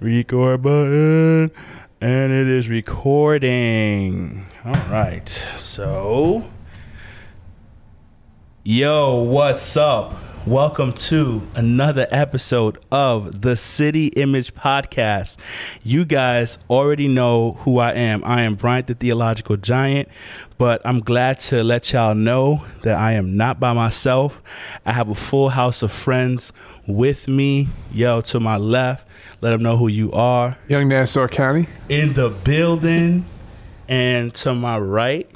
Record button. And it is recording. All right. So, yo, what's up? Welcome to another episode of the City Image Podcast. You guys already know who I am. I am Bryant the Theological Giant, but I'm glad to let y'all know that I am not by myself. I have a full house of friends with me. Yo, to my left, let them know who you are. Young Nassau County. In the building. And to my right,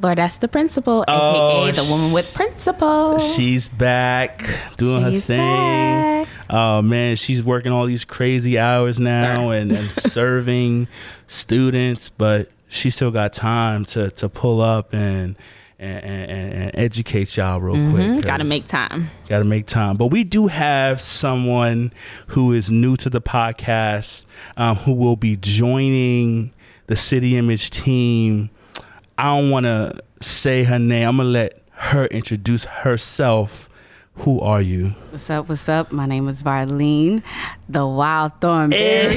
Lord, that's the principal, Oh, aka the woman with principal. She's back doing She's her thing. back. Oh man, she's working all these crazy hours now and, and serving students, but she still got time to to pull up and and, and, and educate y'all real quick. Got to make time. got to make time. But we do have someone who is new to the podcast um, who will be joining the City Image team. I don't want to say her name. I'm gonna let her introduce herself. Who are you? What's up? What's up? My name is Varlene, the Wild Thornberry.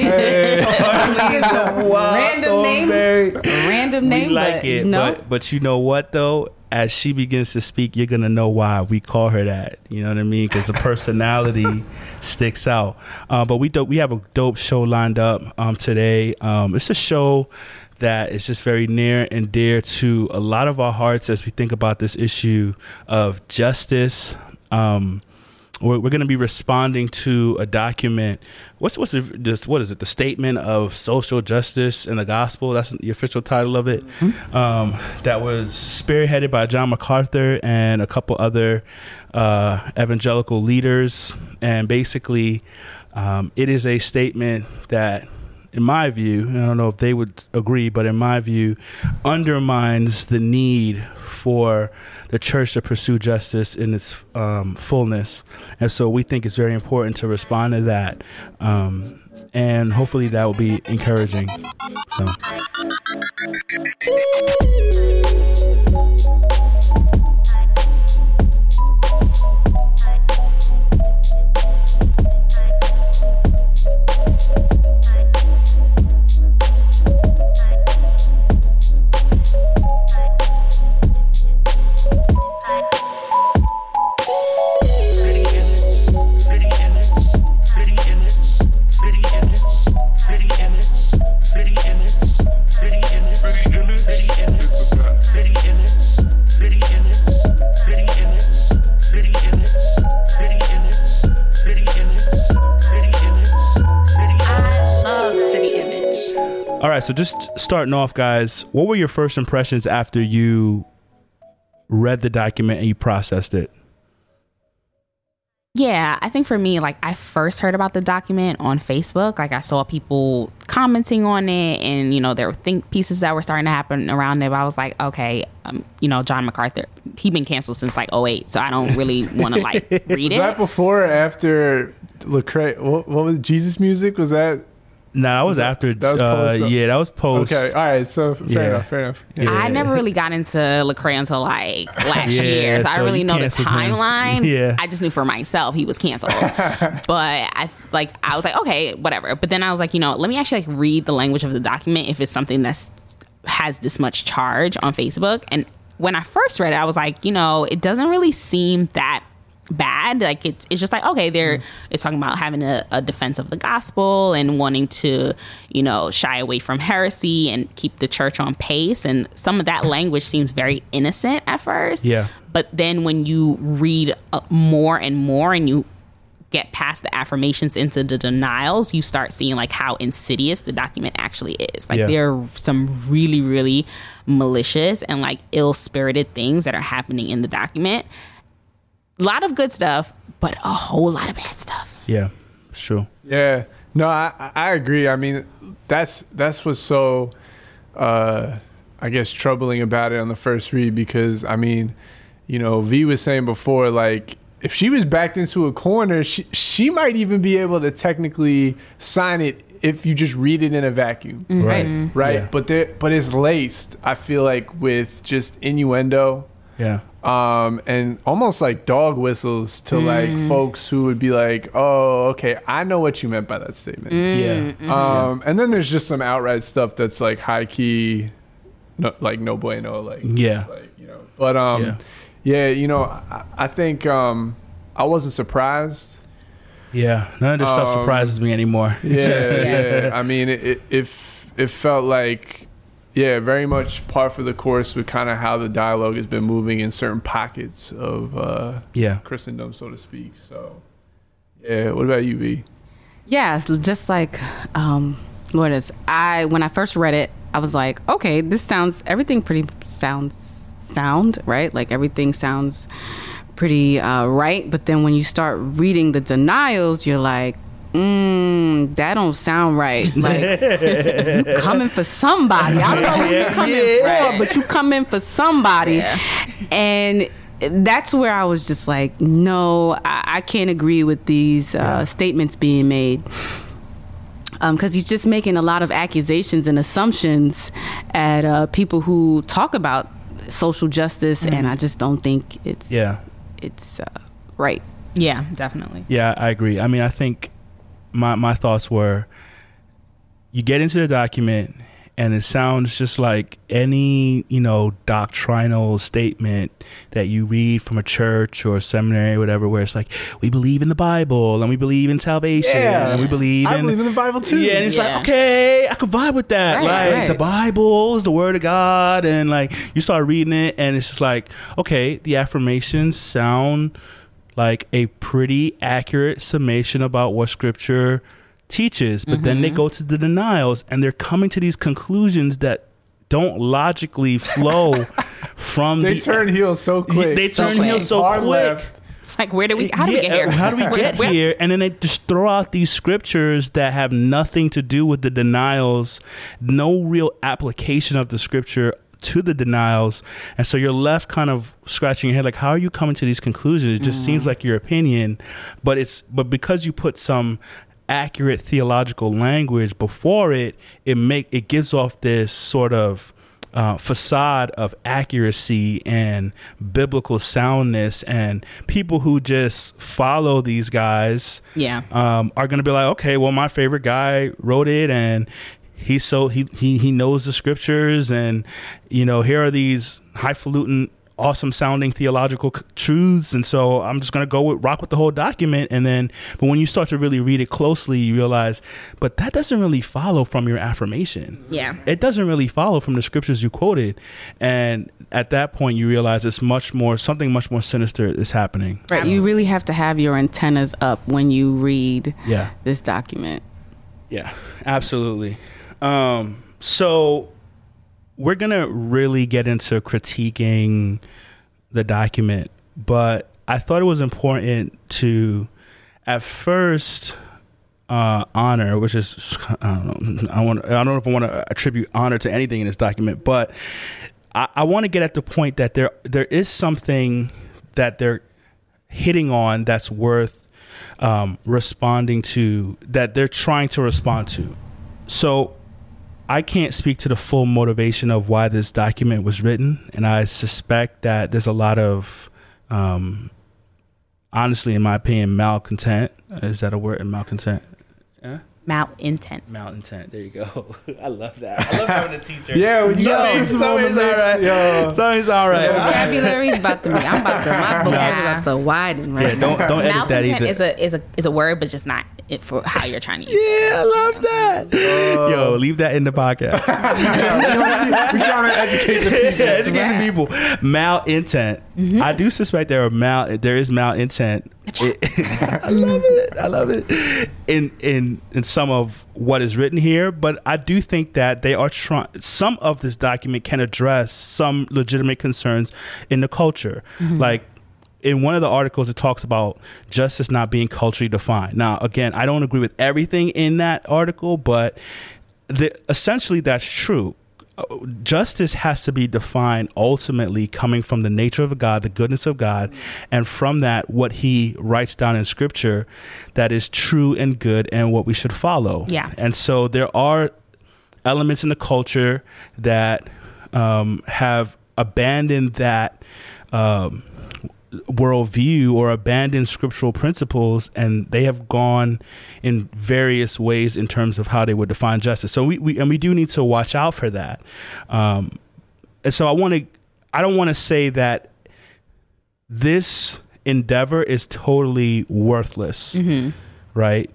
Random name. Random We name, like but it, you know, but but you know what though? As she begins to speak, you're gonna know why we call her that. You know what I mean? Because the personality sticks out. Uh, but we do, we have a dope show lined up um, today. Um, it's a show that is just very near and dear to a lot of our hearts as we think about this issue of justice. Um, we're, we're going to be responding to a document. What's what's the, this, what is it? The statement of social justice and the gospel. That's the official title of it. Um, that was spearheaded by John MacArthur and a couple other uh, evangelical leaders. And basically, um, it is a statement that, in my view, I don't know if they would agree, but in my view, undermines the need for the church to pursue justice in its um, fullness. And so we think it's very important to respond to that. Um, and hopefully that will be encouraging. So. So just starting off, guys, what were your first impressions after you read the document and you processed it? Yeah, I think for me, like I first heard about the document on Facebook. Like I saw people commenting on it, and you know there were think pieces that were starting to happen around it. But I was like, okay, um, you know, John MacArthur, he been canceled since like 08, so I don't really want to like read it. Was that before or after Lecrae? What, what was Jesus music? Was that No, that was after. that was uh, post- yeah, that was post. okay? All right, so fair Yeah. enough. Fair enough. Yeah. I never really got into Lecrae until like last Yeah, year, so, I so don't really know the canceled him. timeline. Yeah. I just knew for myself he was canceled. but I like I was like, okay, whatever. But then I was like, you know, let me actually like read the language of the document if it's something that's has this much charge on Facebook. And when I first read it, I was like, you know, it doesn't really seem that bad. Like it's it's just like okay, they're it's talking about having a, a defense of the gospel and wanting to, you know, shy away from heresy and keep the church on pace. And some of that language seems very innocent at first. Yeah. But then when you read uh, more and more and you get past the affirmations into the denials, you start seeing like how insidious the document actually is. Like Yeah. there are some really, really malicious and like ill spirited things that are happening in the document. A lot of good stuff, but a whole lot of bad stuff. Yeah, sure. Yeah. No, I I agree. I mean, that's that's what's so uh I guess troubling about it on the first read because I mean, you know, V was saying before like if she was backed into a corner, she she might even be able to technically sign it if you just read it in a vacuum. Right. Right? Yeah. But there but it's laced, I feel like with just innuendo Yeah. Um, and almost like dog whistles to like folks who would be like, "Oh, okay, I know what you meant by that statement." Yeah. Um, and then there's just some outright stuff that's like high key, no, like no bueno, like Yeah. like you know. But um, Yeah. yeah, you know, I, I think um, I wasn't surprised. Yeah. None of this stuff Um, surprises me anymore. Yeah, yeah. I mean, it, it if it felt like, yeah, very much par for the course with kind of how the dialogue has been moving in certain pockets of uh, Yeah. Christendom, so to speak. So, yeah. What about you, V? Yeah, just like um, what is I when I first read it, I was like, okay, this sounds everything pretty sounds sound right. Like everything sounds pretty uh, right. But then when you start reading the denials, you're like. Mm, that don't sound right. Like you coming for somebody. I know who you're coming for, but you coming for somebody, and that's where I was just like, no, I, I can't agree with these uh, statements being made. Because he's just making a lot of accusations and assumptions at uh, people who talk about social justice, and I just don't think it's Yeah. it's uh, right. Yeah, definitely. Yeah, I agree. I mean, I think my my thoughts were you get into the document and it sounds just like any, you know, doctrinal statement that you read from a church or a seminary or whatever where it's like we believe in the Bible and we believe in salvation and we believe I in believe in the Bible too. yeah, and it's Yeah. like, okay, I could vibe with that. Right, like right. the Bible is the word of God, and like you start reading it, and it's just like, okay, the affirmations sound like a pretty accurate summation about what Scripture teaches, but then Mm-hmm. they go to the denials, and they're coming to these conclusions that don't logically flow from They the turn heel so quick. They so turn quick. heels so Hard quick. left. It's like where did we? How did we get here? How do we get where- here? And then they just throw out these scriptures that have nothing to do with the denials, no real application of the scripture to the denials. And so you're left kind of scratching your head like how are you coming to these conclusions? It just seems like your opinion, but it's but because you put some accurate theological language before it, it make it gives off this sort of uh, facade of accuracy and biblical soundness, and people who just follow these guys, Yeah. um, are going to be like, okay, well, my favorite guy wrote it, and he's so he he he knows the scriptures, and you know, here are these highfalutin. Awesome sounding theological c- truths, and so I'm just gonna go with rock with the whole document, and then, but when you start to really read it closely, you realize, but that doesn't really follow from your affirmation Yeah. it doesn't really follow from the scriptures you quoted and at that point you realize it's much more something much more sinister is happening Right. You really have to have your antennas up when you read yeah this document. yeah absolutely um so we're gonna really get into critiquing the document but i thought it was important to at first uh, honor, which is I don't know. I want. I don't know if I want to attribute honor to anything in this document, but I, I want to get at the point that there there is something that they're hitting on that's worth um, responding to, that they're trying to respond to. So I can't speak to the full motivation of why this document was written, and I suspect that there's a lot of, um, honestly, in my opinion, malcontent. Is that a word? In malcontent. Malintent. Malintent. There you go. I love that. I love having a teacher. Yeah, when you got Something- principal in the something's all mix, right. yo. Something's all right. Vocabulary's about to be. I'm about to. My vocabulary about to widen right Yeah, don't don't edit that Malcontent either. is a is a is a word, but just not it for how you're trying to use it. yeah, I love that. Yo, leave that in the podcast. We're trying to educate the people. yeah, educate the people. Malintent. Mm-hmm. I do suspect there are mal. There is malintent. It- I love it. I love it. In in in some of what is written here, but I do think that they are trying. Some of this document can address some legitimate concerns in the culture, mm-hmm. like. In one of the articles, it talks about justice not being culturally defined. Now, again, I don't agree with everything in that article, but the, essentially that's true. Uh, Justice has to be defined ultimately coming from the nature of God, the goodness of God, and from that, what He writes down in Scripture that is true and good and what we should follow. Yeah. And so there are elements in the culture that um, have abandoned that um, worldview or abandoned scriptural principles, and they have gone in various ways in terms of how they would define justice. So we, we and we do need to watch out for that. Um, and so I want to, I don't want to say that this endeavor is totally worthless, right?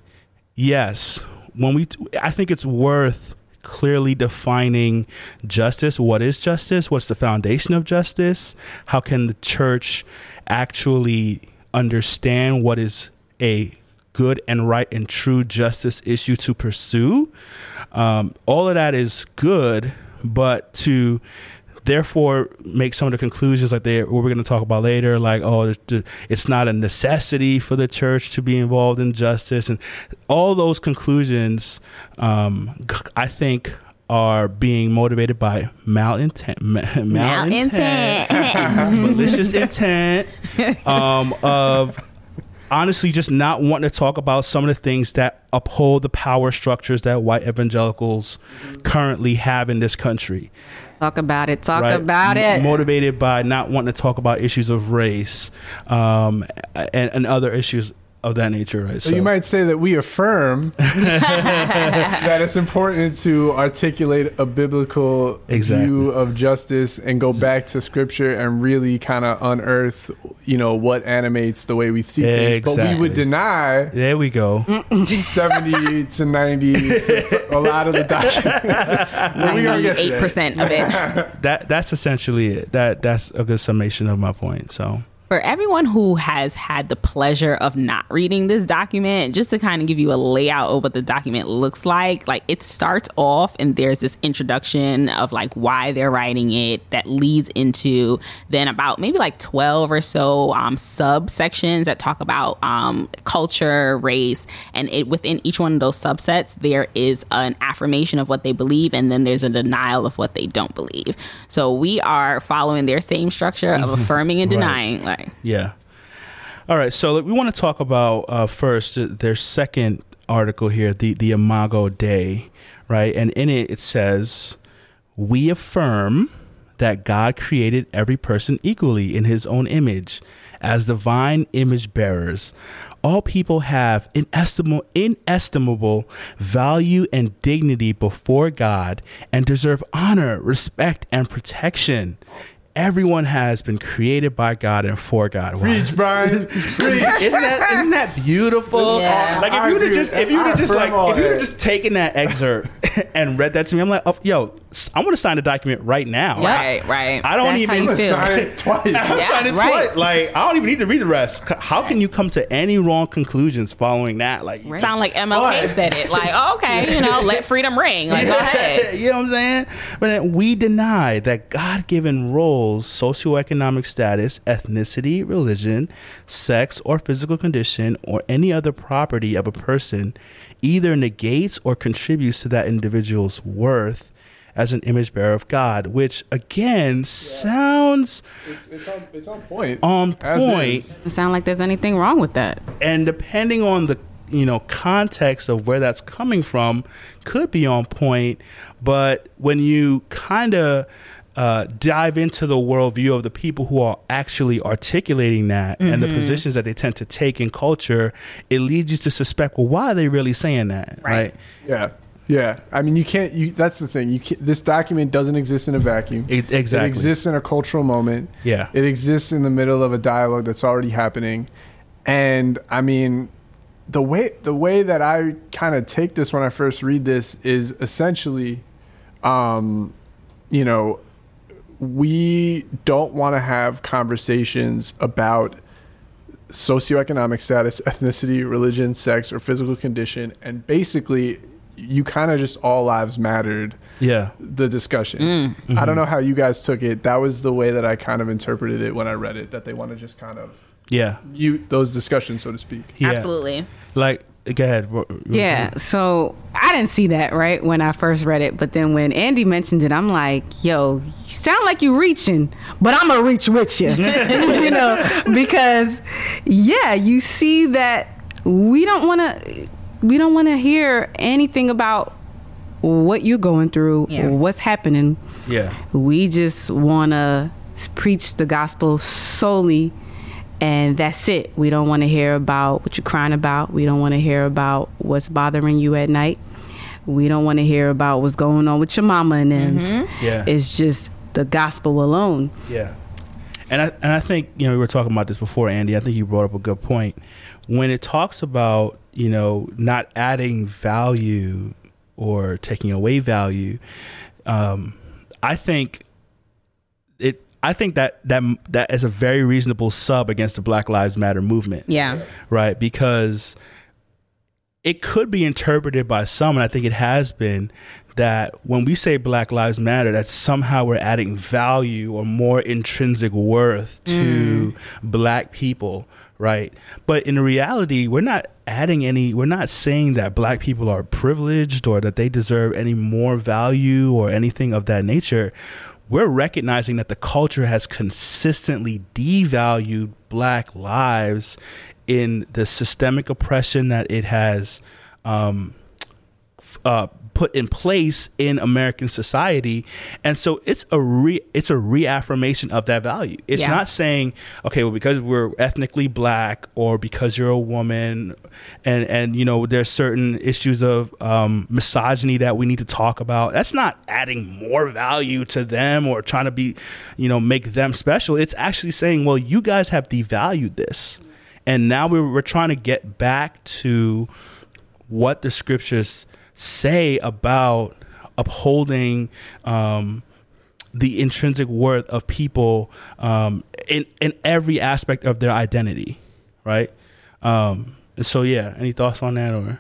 Yes, when we, I think it's worth clearly defining justice. What is justice? What's the foundation of justice? How can the church actually understand what is a good and right and true justice issue to pursue? Um, all of that is good, but to therefore make some of the conclusions like they what we're going to talk about later like oh it's not a necessity for the church to be involved in justice and all those conclusions um, i think are being motivated by malintent ma- malintent malicious intent um, of honestly just not wanting to talk about some of the things that uphold the power structures that white evangelicals currently have in this country Talk about it. Talk right? about M- it. Motivated by not wanting to talk about issues of race um, and, and other issues of that nature, right? So, you might say that we affirm that it's important to articulate a biblical Exactly. view of justice and go back to scripture and really kind of unearth, you know, what animates the way we see things. But we would deny there we go. 70 to 90 to a lot of the documents. But we gonna get to Eight that. percent of it. That that's essentially it. That that's a good summation of my point. So For everyone who has had the pleasure of not reading this document, just to kind of give you a layout of what the document looks like, like it starts off and there's this introduction of like why they're writing it that leads into then about maybe like 12 or so um, subsections that talk about um, culture, race, and it within each one of those subsets, there is an affirmation of what they believe and then there's a denial of what they don't believe. So we are following their same structure of affirming and Right. denying. Yeah. All right. So we want to talk about uh, first uh, their second article here, the the Imago Dei, right? And in it it says, "We affirm that God created every person equally in His own image, as divine image bearers." All people have inestimable, inestimable value and dignity before God and deserve honor, respect, and protection. Everyone has been created by God and for God. Wow. Preach, Brian. Preach. Isn't that isn't that beautiful? Yeah. Like if you would have just if you would have just like if you would have just taken that excerpt and read that to me, I'm like, oh, yo, I want to sign the document right now. Right, right. I don't That's even how you gonna feel. sign it twice. I'm Yeah, signing right. twice. Like I don't even need to read the rest. How can you come to any wrong conclusions following that? Like, Right. Sound like MLK But- said it. Like, oh, okay, you know, let freedom ring. Like, go ahead. you know what I'm saying? But then we deny that God given roles, socioeconomic status, ethnicity, religion, sex, or physical condition, or any other property of a person either negates or contributes to that individual's worth as an image bearer of God, which again sounds It's, it's, on, it's on point. on point It Doesn't sound like there's anything wrong with that. and depending on the you know context of where that's coming from could be on point but when you kind of uh, dive into the worldview of the people who are actually articulating that and the positions that they tend to take in culture, it leads you to suspect, well, why are they really saying that? Right. Yeah. Yeah. I mean, you can't, you, that's the thing. You can't, this document doesn't exist in a vacuum. E- exactly. It exists in a cultural moment. Yeah. It exists in the middle of a dialogue that's already happening. And I mean, the way the way that I kind of take this when I first read this is essentially, um, you know, we don't want to have conversations about socioeconomic status, ethnicity, religion, sex, or physical condition, and basically, you kind of just all lives mattered Yeah. the discussion. Mm. I don't mm-hmm. know how you guys took it. That was the way that I kind of interpreted it when I read it. That they want to just kind of Yeah. mute those discussions, so to speak. Yeah. Absolutely. Like, go ahead. Ro- Ro- Yeah. So I didn't see that right when I first read it, but then when Andy mentioned it, I'm like, "Yo, you sound like you reaching, but I'm gonna reach with you," you know, because yeah, you see that we don't want to, we don't want to hear anything about what you're going through, Yeah. what's happening. Yeah. We just want to preach the gospel solely and that's it. We don't want to hear about what you're crying about. We don't want to hear about what's bothering you at night. We don't want to hear about what's going on with your mama and them. Mm-hmm. Yeah. It's just the gospel alone. Yeah. And I and I think, you know, we were talking about this before, Andy. I think you brought up a good point. When it talks about, you know, not adding value or taking away value, um, I think it I think that that that is a very reasonable sub against the Black Lives Matter movement. Yeah. right? Because it could be interpreted by some, and I think it has been, that when we say Black Lives Matter, that somehow we're adding value or more intrinsic worth to black people, right? But in reality, we're not adding any, we're not saying that black people are privileged or that they deserve any more value or anything of that nature. We're recognizing that the culture has consistently devalued black lives in the systemic oppression that it has um, uh, put in place in American society, and so it's a re it's a reaffirmation of that value. It's Yeah. not saying okay, well because we're ethnically black or because you're a woman, and and you know there's certain issues of um, misogyny that we need to talk about. That's not adding more value to them or trying to be, you know, make them special. It's actually saying, well, you guys have devalued this, and now we're we're trying to get back to what the scriptures say about upholding um, the intrinsic worth of people um, in in every aspect of their identity, right? Um, and so, yeah. Any thoughts on that, or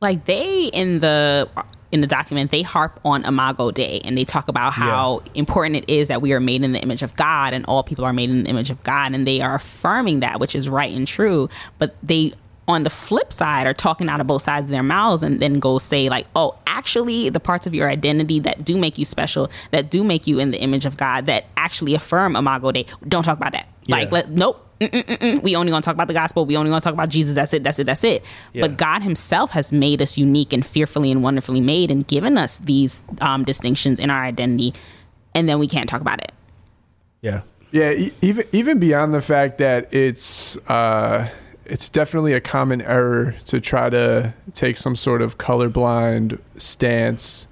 like they in the in the document they harp on imago dei and they talk about how important it is that we are made in the image of god and all people are made in the image of god and they are affirming that which is right and true but they on the flip side are talking out of both sides of their mouths and then go say like oh actually the parts of your identity that do make you special that do make you in the image of god that actually affirm imago dei don't talk about that. Like let nope. Mm-mm-mm-mm. we only gonna talk about the gospel. We only gonna talk about jesus. That's it. That's it. That's it. Yeah. but god himself has made us unique and fearfully and wonderfully made and given us these um, distinctions in our identity and then we can't talk about it. Yeah, Yeah, e- even even beyond the fact that it's uh, it's definitely a common error to try to take some sort of colorblind stance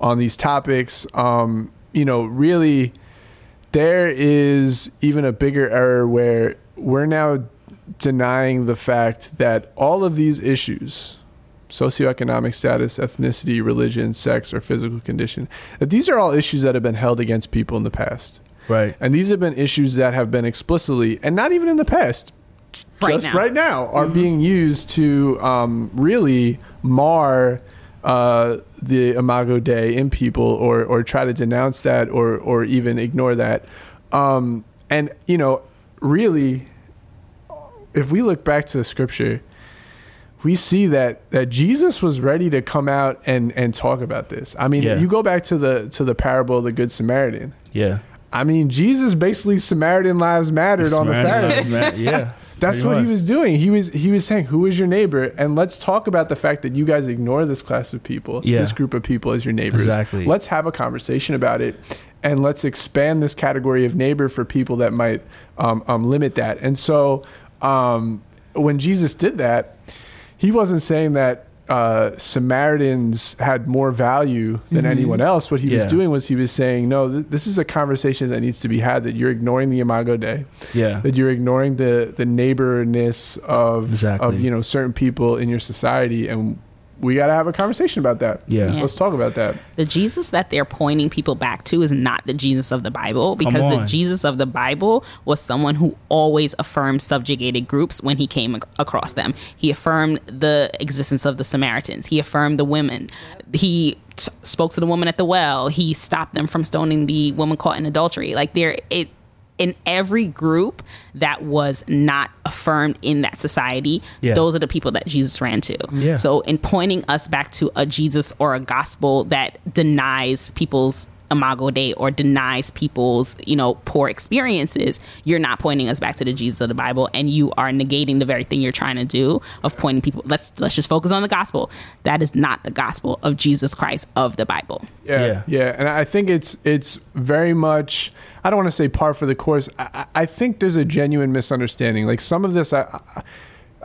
on these topics. Um, you know, really, there is even a bigger error where we're now denying the fact that all of these issues socioeconomic status, ethnicity, religion, sex, or physical condition that these are all issues that have been held against people in the past. right, And these have been issues that have been explicitly, and not even in the past, Right just now. right now, are being used to um, really mar uh, the Imago Dei in people, or or try to denounce that, or or even ignore that. Um, and you know, really, if we look back to the Scripture, we see that that Jesus was ready to come out and and talk about this. I mean, Yeah. you go back to the to the parable of the Good Samaritan. yeah. I mean, Jesus basically Samaritan lives mattered on the Samaritan Pharisees. lives. Yeah, That's what he was doing. He was he was saying, "Who is your neighbor?" And let's talk about the fact that you guys ignore this class of people, Yeah. this group of people as your neighbors. Exactly. Let's have a conversation about it, and let's expand this category of neighbor for people that might um, um, limit that. And so, um, when Jesus did that, he wasn't saying that uh, Samaritans had more value than anyone else. What he was Mm-hmm. Doing was he was saying, no, th- this is a conversation that needs to be had. That you're ignoring the Imago Dei Yeah, that you're ignoring the the neighborness of Exactly. of you know certain people in your society and we got to have a conversation about that Yeah. Yeah. let's talk about that the Jesus that they're pointing people back to is not the Jesus of the Bible because the. Jesus of the Bible was someone who always affirmed subjugated groups when he came ac- across them. He affirmed the existence of the Samaritans. He affirmed the women. He t- spoke to the woman at the well. He stopped them from stoning the woman caught in adultery. Like there it in every group that was not affirmed in that society, Yeah. those are the people that Jesus ran to. Yeah. So in pointing us back to a Jesus or a gospel that denies people's imago dei or denies people's you know poor experiences you're not pointing us back to the jesus of the bible and you are negating the very thing you're trying to do of pointing people let's let's just focus on the gospel that is not the gospel of jesus christ of the bible Yeah, Yeah. yeah, and I think it's it's very much. I don't want to say par for the course. I, I I think there's a genuine misunderstanding. Like some of this, I, I,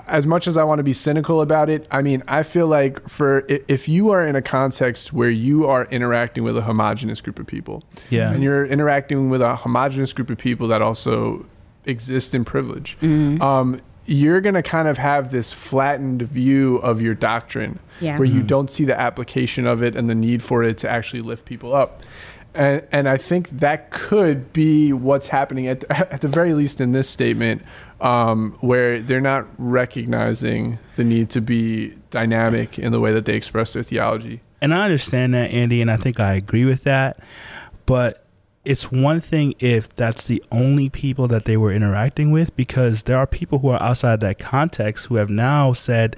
as much as I want to be cynical about it, I mean, I feel like for if you are in a context where you are interacting with a homogenous group of people, Yeah. and you're interacting with a homogenous group of people that also exist in privilege, um, you're going to kind of have this flattened view of your doctrine Yeah. where you don't see the application of it and the need for it to actually lift people up. And, and I think that could be what's happening at, at the very least in this statement, um, where they're not recognizing the need to be dynamic in the way that they express their theology. And I understand that, Andy, and I think I agree with that. But it's one thing if that's the only people that they were interacting with, because there are people who are outside that context who have now said,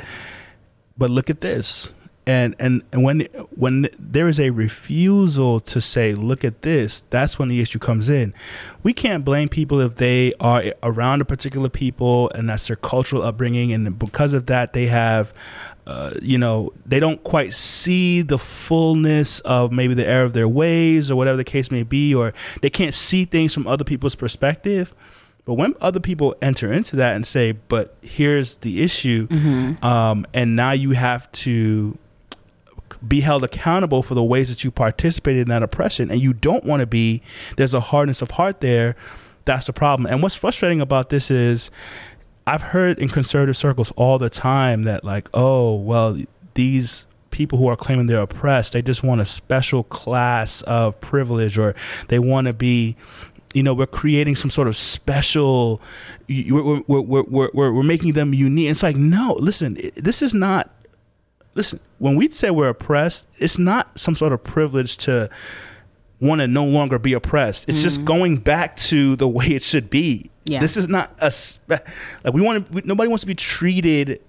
"But look at this." And, and and when when there is a refusal to say look at this that's when the issue comes in. We can't blame people if they are around a particular people and that's their cultural upbringing and because of that they have uh, you know they don't quite see the fullness of maybe the error of their ways or whatever the case may be or they can't see things from other people's perspective. But when other people enter into that and say but here's the issue um, and now you have to be held accountable for the ways that you participated in that oppression. And you don't want to be there's a hardness of heart there that's the problem. And what's frustrating about this is i've heard in conservative circles all the time that like oh well these people who are claiming they're oppressed they just want a special class of privilege or they want to be you know we're creating some sort of special we're, we're, we're, we're, making them unique. It's like no listen this is not listen, when we say we're oppressed, it's not some sort of privilege to want to no longer be oppressed. It's just mm-hmm. going back to the way it should be. Yeah. This is not a spe- like we want to. We, nobody wants to be treated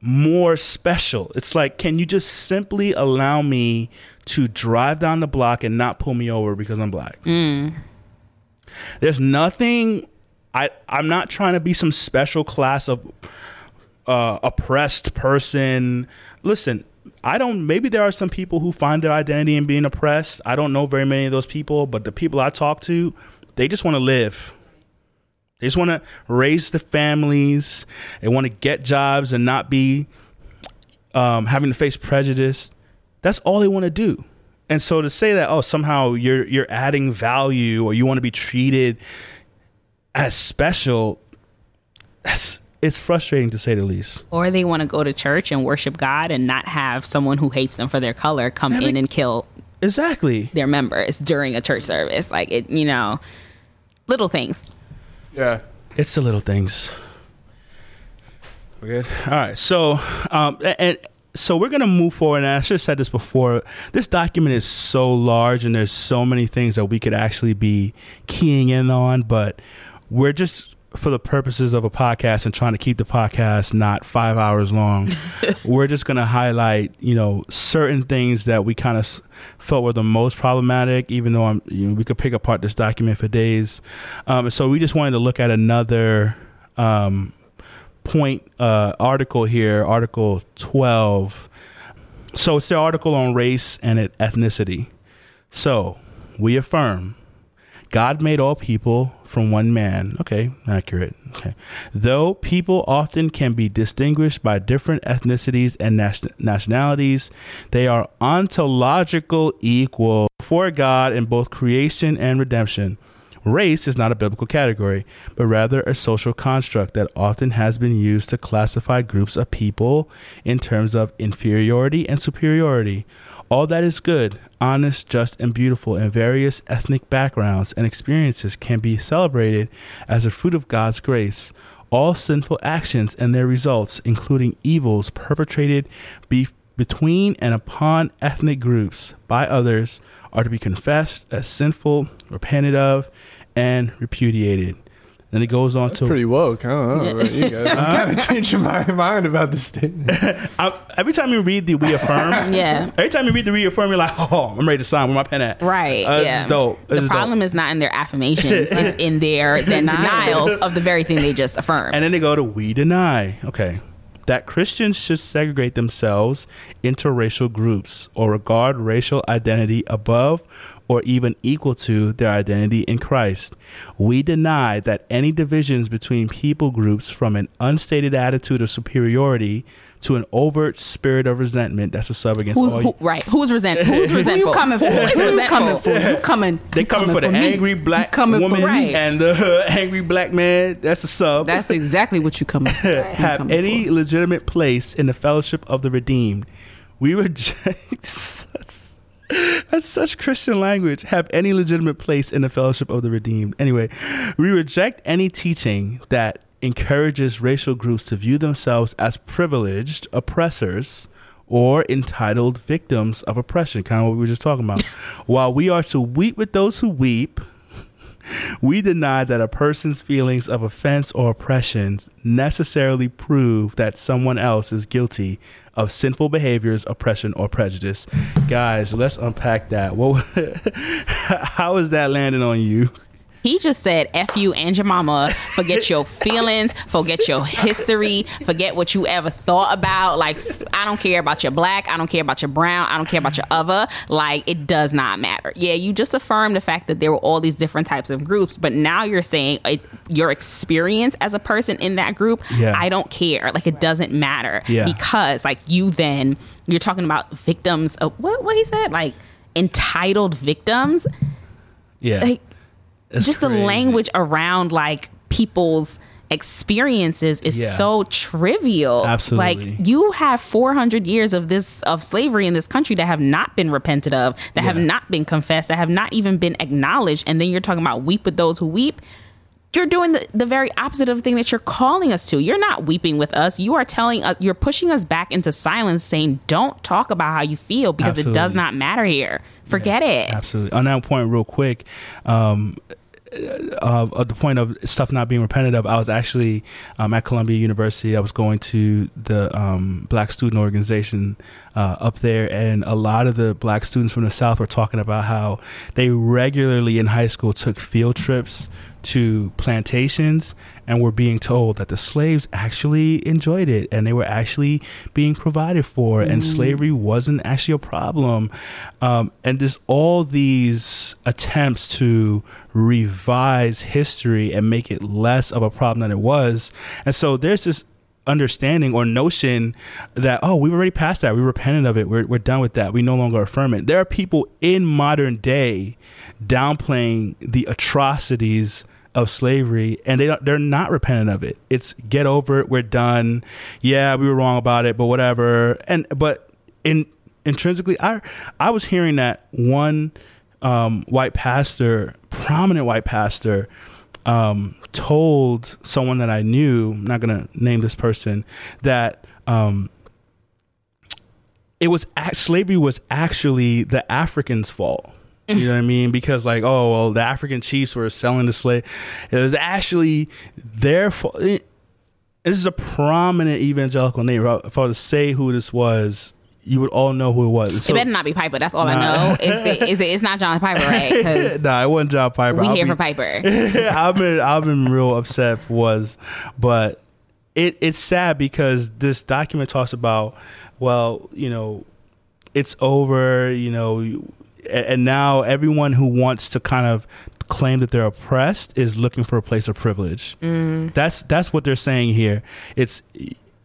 more special. It's like, can you just simply allow me to drive down the block and not pull me over because I'm black? Mm. There's nothing. I I'm not trying to be some special class of uh, oppressed person. Listen, I don't. Maybe there are some people who find their identity in being oppressed. I don't know very many of those people, but the people I talk to, they just want to live. They just want to raise the families. They want to get jobs and not be um, having to face prejudice. That's all they want to do. And so to say that oh somehow you're you're adding value or you want to be treated as special, that's it's frustrating to say the least. or they want to go to church and worship god and not have someone who hates them for their color come Yeah, in like- and kill Exactly. their members during a church service like it you know little things Yeah. It's the little things. We're good. All right. So, um, a- and so we're gonna move forward. And I should have said this before. This document is so large, and there's so many things that we could actually be keying in on. But we're just for the purposes of a podcast and trying to keep the podcast not five hours long. we're just gonna highlight, you know, certain things that we kind of felt were the most problematic. Even though I'm, you know, we could pick apart this document for days. Um, so we just wanted to look at another um, point uh, article here, Article 12. So it's the article on race and ethnicity. So we affirm God made all people from one man. Okay, accurate. Okay. Though people often can be distinguished by different ethnicities and nation- nationalities, they are ontological equal before God in both creation and redemption. Race is not a biblical category, but rather a social construct that often has been used to classify groups of people in terms of inferiority and superiority. All that is good, honest, just, and beautiful in various ethnic backgrounds and experiences can be celebrated as a fruit of God's grace. All sinful actions and their results, including evils perpetrated be- between and upon ethnic groups by others, are to be confessed as sinful, repented of, and repudiated. Then it goes on to Pretty woke. I don't know. about you guys. I'm kind of changing my mind about this statement. I, every time you read the we affirm, Yeah. Every time you read the we affirm, you're like, oh, I'm ready to sign. Where my pen at? Right. Uh, this yeah. is dope. This the is problem dope. is not in their affirmations; it's in their denials of the very thing they just affirmed. And then they go to we deny. Okay. That Christians should segregate themselves into racial groups or regard racial identity above or even equal to their identity in Christ. We deny that any divisions between people groups from an unstated attitude of superiority to an overt spirit of resentment that's a sub against Who's all who, right? Who's resent? Who's Who resentful? you coming for? Who is you resentful? coming for? You coming? They you coming, for the me. angry black coming woman for Right. and the angry black man. That's a sub. That's exactly what you coming for. You have coming any for. legitimate place in the fellowship of the redeemed. We reject that's such Christian language. Have any legitimate place in the fellowship of the redeemed. Anyway, we reject any teaching that encourages racial groups to view themselves as privileged oppressors or entitled victims of oppression, kind of what we were just talking about. While we are to weep with those who weep, we deny that a person's feelings of offense or oppression necessarily prove that someone else is guilty of sinful behaviors, oppression, or prejudice. Guys, let's unpack that. What, how is that landing on you? He just said, F you and your mama. Forget your feelings. Forget your history. Forget what you ever thought about. Like, I don't care about your black. I don't care about your brown. I don't care about your other. Like, it does not matter. Yeah, you just affirmed the fact that there were all these different types of groups, but now you're saying it, your experience as a person in that group, Yeah. I don't care. Like, it doesn't matter. Yeah. Because, like, you then, you're talking about victims of what, what he said? Like, entitled victims Yeah. like Just the language around like people's experiences is Yeah. so trivial Absolutely. like you have 400 years of this of slavery in this country that have not been repented of that have not been confessed that have not even been acknowledged and then you're talking about weep with those who weep you're doing the, the very opposite of the thing that you're calling us to. You're not weeping with us. You are telling us, you're pushing us back into silence, saying, don't talk about how you feel because it does not matter here. Forget it. Absolutely. On that point, real quick, um, uh, at the point of stuff not being repented of, I was actually um, at Columbia University. I was going to the um, Black Student Organization uh, up there, and a lot of the Black students from the South were talking about how they regularly in high school took field trips to plantations and were being told that the slaves actually enjoyed it and they were actually being provided for and slavery wasn't actually a problem. Um, and there's all these attempts to revise history and make it less of a problem than it was and so there's this understanding or notion that oh we've already passed that we repented of it we're, we're done with that we no longer affirm it. There are people in modern day downplaying the atrocities of slavery and they don't, they're not repentant of it. It's get over it we're done. Yeah we were wrong about it but whatever. And but in intrinsically i i was hearing that one um, white pastor prominent white pastor um, told someone that I knew, I'm not going to name this person, that um, it was slavery was actually the Africans' fault. You know what I mean? Because like, oh well, the African chiefs were selling the slave. It was actually their fault. This is a prominent evangelical name. If I were to say who this was, you would all know who it was. it better not be Piper. That's all I know. Is it, it's not John Piper, right? Nah, it wasn't John Piper. we I'll here be- for Piper. I've been I've been real upset for was, but it it's sad because this document talks about well you know it's over you know and now everyone who wants to kind of claim that they're oppressed is looking for a place of privilege. Mm. That's that's what they're saying here. It's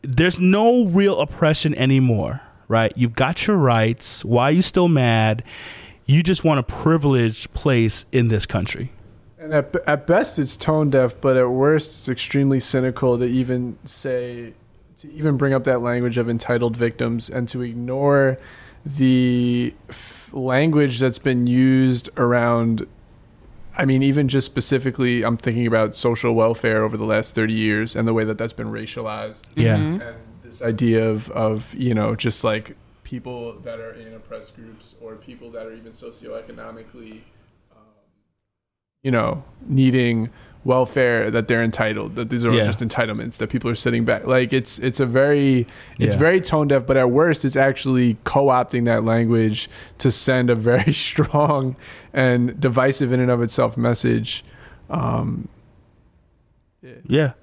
there's no real oppression anymore, right? You've got your rights. Why are you still mad? You just want a privileged place in this country. And at, at best, it's tone deaf, but at worst, it's extremely cynical to even say, to even bring up that language of entitled victims and to ignore the f- language that's been used around. I mean, even just specifically, I'm thinking about social welfare over the last 30 years and the way that that's been racialized. Yeah. And this idea of, of, you know, just like people that are in oppressed groups or people that are even socioeconomically um, you know, needing welfare that they're entitled that these are Yeah. just entitlements that people are sitting back like it's it's a very it's Yeah. very tone deaf but at worst it's actually co-opting that language to send a very strong and divisive in and of itself message um Yeah,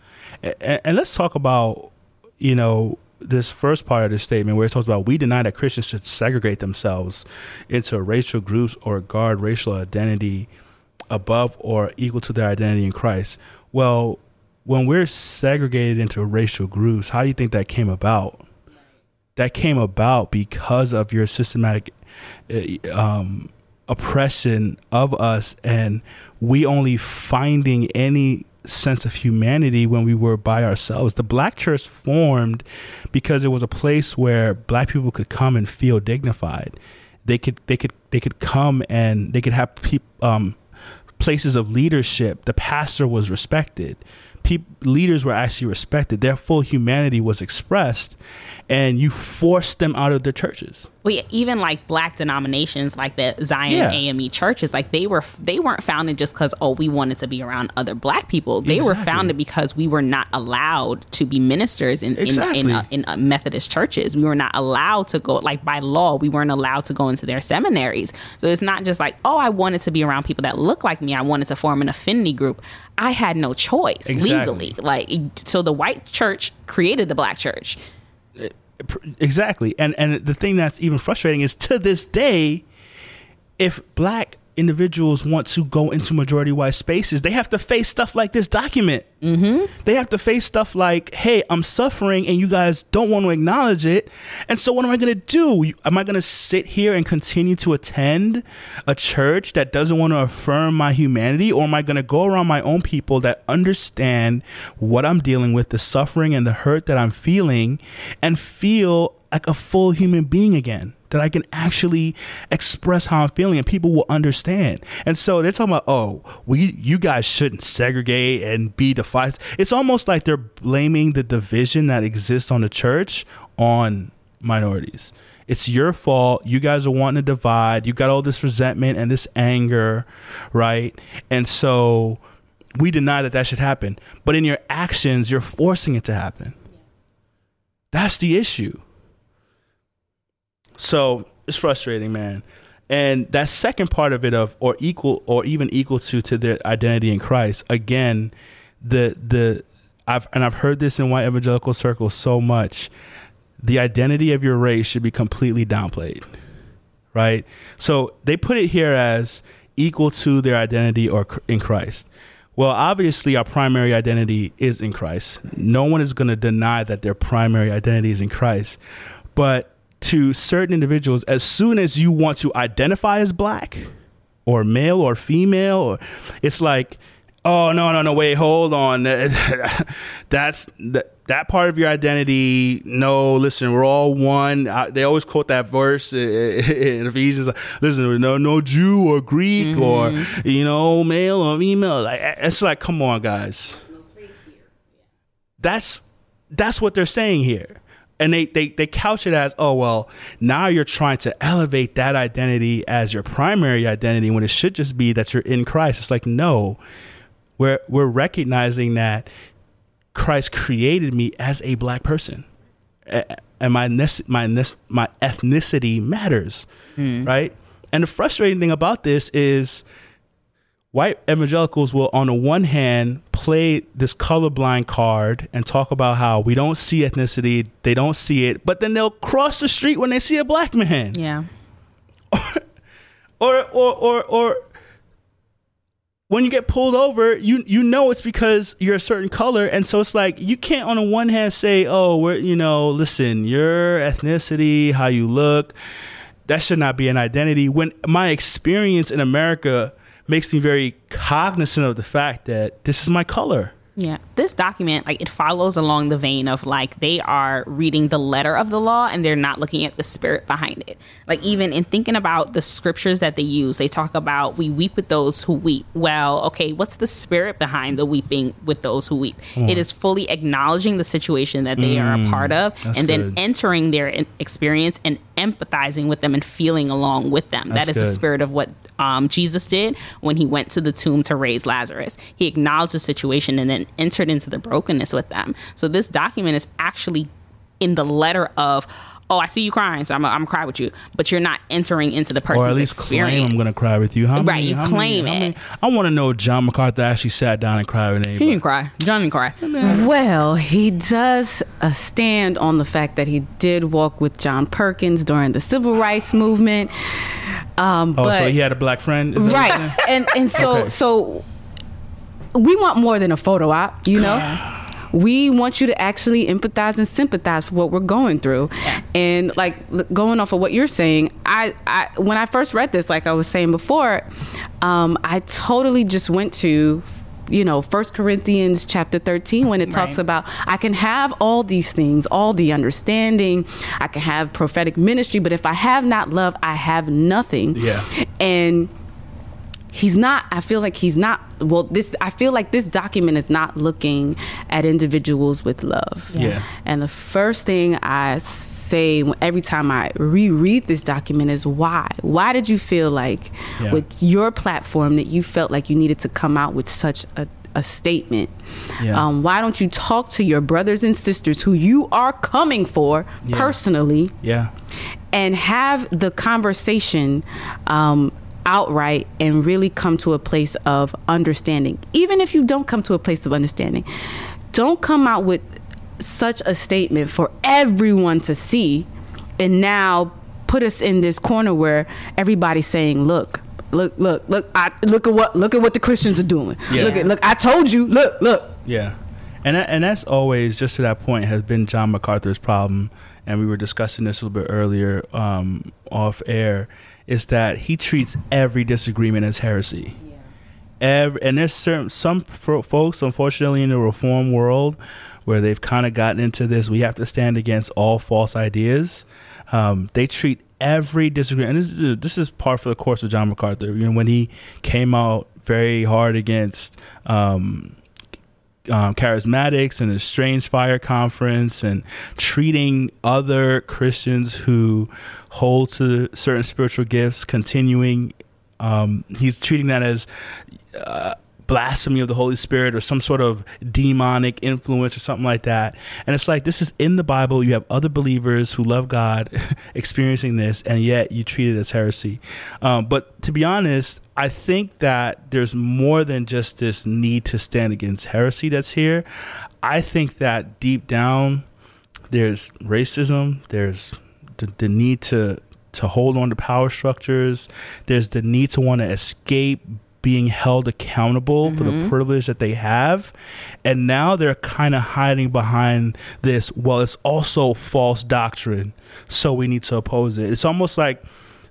and, and let's talk about you know this first part of the statement where it talks about we deny that Christians should segregate themselves into racial groups or guard racial identity above or equal to their identity in Christ. Well, when we're segregated into racial groups, how do you think that came about? That came about because of your systematic uh, um, oppression of us, and we only finding any sense of humanity when we were by ourselves. The black church formed because it was a place where black people could come and feel dignified. They could they could they could come and they could have peop, um, places of leadership. The pastor was respected. Peop leaders were actually respected. Their full humanity was expressed, and you forced them out of their churches. Well, yeah, even like black denominations, like the Zion Yeah. AME churches, like they were they weren't founded just because oh we wanted to be around other black people. They were founded because we were not allowed to be ministers in Exactly. in in, uh, in uh, Methodist churches. We were not allowed to go like by law. We weren't allowed to go into their seminaries. So it's not just like oh I wanted to be around people that look like me. I wanted to form an affinity group. I had no choice Exactly. legally. Like so, the white church created the black church. Exactly and and the thing that's even frustrating is to this day if black individuals want to go into majority white spaces they have to face stuff like this document. Mm-hmm. they have to face stuff like hey i'm suffering and you guys don't want to acknowledge it. And so what am i going to do am i going to sit here and continue to attend a church that doesn't want to affirm my humanity? Or am i going to go around my own people that understand what i'm dealing with the suffering and the hurt that i'm feeling and feel like a full human being again that I can actually express how I'm feeling and people will understand. And so they're talking about, oh, we you guys shouldn't segregate and be divided. It's almost like they're blaming the division that exists on the church on minorities. It's your fault. You guys are wanting to divide. You got all this resentment and this anger, right? And so we deny that that should happen. But in your actions, you're forcing it to happen. That's the issue. So it's frustrating, man. And that second part of it of or equal or even equal to to their identity in Christ, again, the the I've and I've heard this in white evangelical circles so much. The identity of your race should be completely downplayed. Right? So they put it here as equal to their identity or in Christ. Well, obviously, our primary identity is in Christ. No one is going to deny that their primary identity is in Christ. But to certain individuals, as soon as you want to identify as black or male or female, or it's like, oh no no no wait hold on. That's that, that part of your identity no listen we're all one. Uh, they always quote that verse in ephesians like, listen no no jew or greek or you know male or female. Like it's like come on guys. That's that's what they're saying here and they, they they couch it as oh well now you're trying to elevate that identity as your primary identity when it should just be that you're in christ. It's like no we're we're recognizing that christ created me as a black person. And my my my ethnicity matters hmm. right? And the frustrating thing about this is white evangelicals will on the one hand play this colorblind card and talk about how we don't see ethnicity they don't see it but then they'll cross the street when they see a black man Yeah. or or or or when you get pulled over, you you know it's because you're a certain color, and so it's like you can't on the one hand say, "Oh, we're you know, listen, your ethnicity, how you look, that should not be an identity." When my experience in America makes me very cognizant of the fact that this is my color. Yeah. This document, like, it follows along the vein of like they are reading the letter of the law and they're not looking at the spirit behind it. Like, even in thinking about the scriptures that they use, they talk about we weep with those who weep. Well, okay, what's the spirit behind the weeping with those who weep? Hmm. It is fully acknowledging the situation that they are a hmm, part of and then entering their experience and empathizing with them and feeling along with them. That's that is the spirit of what um, Jesus did when he went to the tomb to raise Lazarus. He acknowledged the situation and then entered into the brokenness with them. So this document is actually in the letter of, oh, I see you crying, so I'm I'm gonna cry with you, but you're not entering into the person's or at least experience. claim I'm going to cry with you. How Right, many- you how claim many- it. many- I want to know if John MacArthur actually sat down and cried with he didn't cry. John didn't cry. Well, he does uh, stand on the fact that he did walk with John Perkins during the civil rights movement. Um, Oh, but so he had a black friend, Is that what you're right, and and so Okay. so we want more than a photo op, you know. We want you to actually empathize and sympathize for what we're going through, and like going off of what you're saying, I, I when I first read this, like I was saying before, um, I totally just went to you know first corinthians chapter 13 when it talks Right. about i can have all these things all the understanding i can have prophetic ministry but if i have not love i have nothing Yeah. and he's not i feel like he's not well this i feel like this document is not looking at individuals with love Yeah. and the first thing i say every time i reread this document is why why did you feel like Yeah. with your platform that you felt like you needed to come out with such a a statement. Yeah. Um, why don't you talk to your brothers and sisters who you are coming for Yeah. personally Yeah. and have the conversation um, outright and really come to a place of understanding. Even if you don't come to a place of understanding, don't come out with such a statement for everyone to see and now put us in this corner where everybody's saying, look, look, look, look, I, look at what look at what the Christians are doing. Yeah. Look at look, I told you, look, look. Yeah, and that, and that's always just to that point has been John MacArthur's problem, and we were discussing this a little bit earlier um, off air. Is that he treats every disagreement as heresy. Every, and there's certain some folks, unfortunately, in the reform world, where they've kind of gotten into this. We have to stand against all false ideas. Um, they treat every disagreement, and this is, this is part for the course of John MacArthur. You know, when he came out very hard against um, um, charismatics and the Strange Fire Conference and treating other Christians who hold to certain spiritual gifts, continuing, um, he's treating that as uh, blasphemy of the Holy Spirit or some sort of demonic influence or something like that. And it's like, this is in the Bible. You have other believers who love God experiencing this, and yet you treat it as heresy. Um, but to be honest, I think that there's more than just this need to stand against heresy that's here. I think that deep down, there's racism, there's the, the need to to hold on to power structures, there's the need to want to escape being held accountable for the mm-hmm. privilege that they have. And now they're kind of hiding behind this, well, it's also false doctrine, so we need to oppose it. It's almost like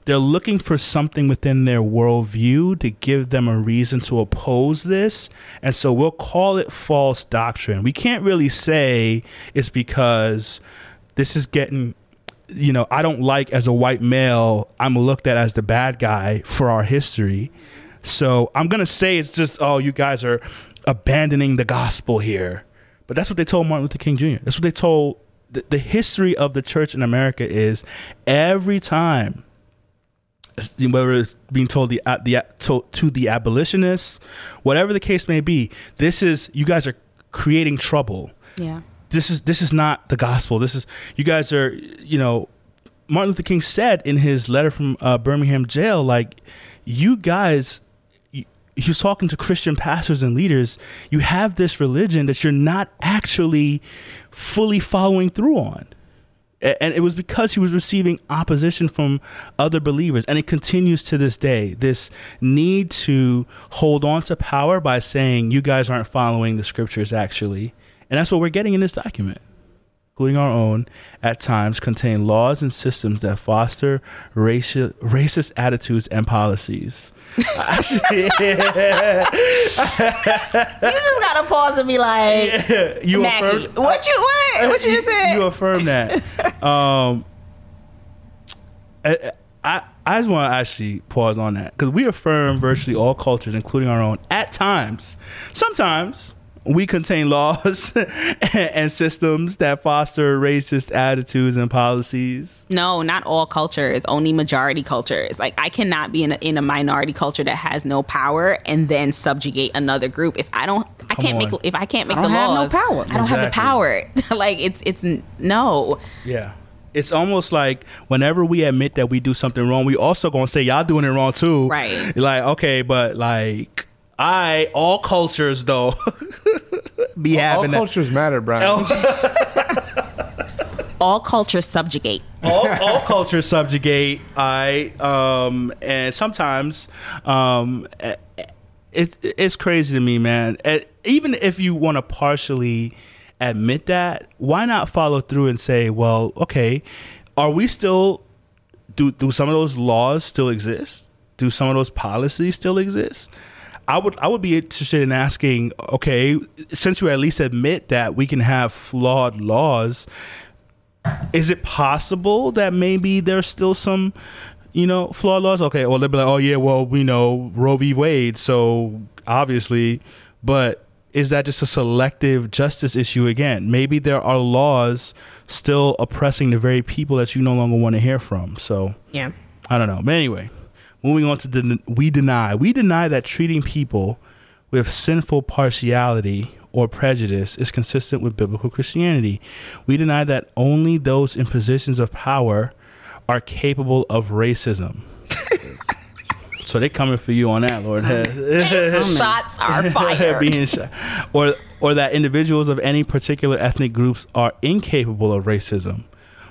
they're looking for something within their worldview to give them a reason to oppose this. And so we'll call it false doctrine. We can't really say it's because this is getting you know, I don't like as a white male, I'm looked at as the bad guy for our history. So I'm going to say it's just, oh, you guys are abandoning the gospel here. But that's what they told Martin Luther King Jr. That's what they told. The, the history of the church in America is every time, whether it's being told the, uh, the to, to the abolitionists, whatever the case may be, this is, you guys are creating trouble Yeah. this is this is not the gospel. This is you guys are you know Martin Luther King said in his letter from uh, Birmingham jail like you guys he was talking to Christian pastors and leaders. You have this religion that you're not actually fully following through on. And it was because he was receiving opposition from other believers. And it continues to this day. This need to hold on to power by saying, you guys aren't following the scriptures actually. And that's what we're getting in this document, including our own, at times contain laws and systems that foster racial, racist attitudes and policies. You just gotta pause and be like, you Mackie, affirm- what you what? What you just said? You affirm that. um, I, I, I just want to actually pause on that because we affirm virtually all cultures, including our own, at times. Sometimes, we contain laws and systems that foster racist attitudes and policies. No, not all cultures, only majority cultures. Like I cannot be in a, in a minority culture that has no power and then subjugate another group. If I don't, I Come can't make if I can't make I the don't have no power. I don't have the power. like it's it's no. Yeah. It's almost like whenever we admit that we do something wrong, we also gonna say y'all doing it wrong too. Right. Like, okay, but like I all cultures though be All having that. cultures matter, Brian. All cultures subjugate. all, all cultures subjugate i um and sometimes um it's it's crazy to me man And even if you want to partially admit that why not follow through and say well okay are we still do do some of those laws still exist do some of those policies still exist I would I would be interested in asking, okay, since you at least admit that we can have flawed laws, is it possible that maybe there's still some, you know, flawed laws? Okay, well they'll be like, oh yeah, well we know Roe v. Wade, so obviously, but is that just a selective justice issue again? Maybe there are laws still oppressing the very people that you no longer want to hear from. So Yeah. I don't know. But anyway, moving on to the we deny. We deny that treating people with sinful partiality or prejudice is consistent with biblical Christianity. We deny that only those in positions of power are capable of racism. so they're coming for you on that, Lord. Shots are fired. Shot. Or or that individuals of any particular ethnic groups are incapable of racism.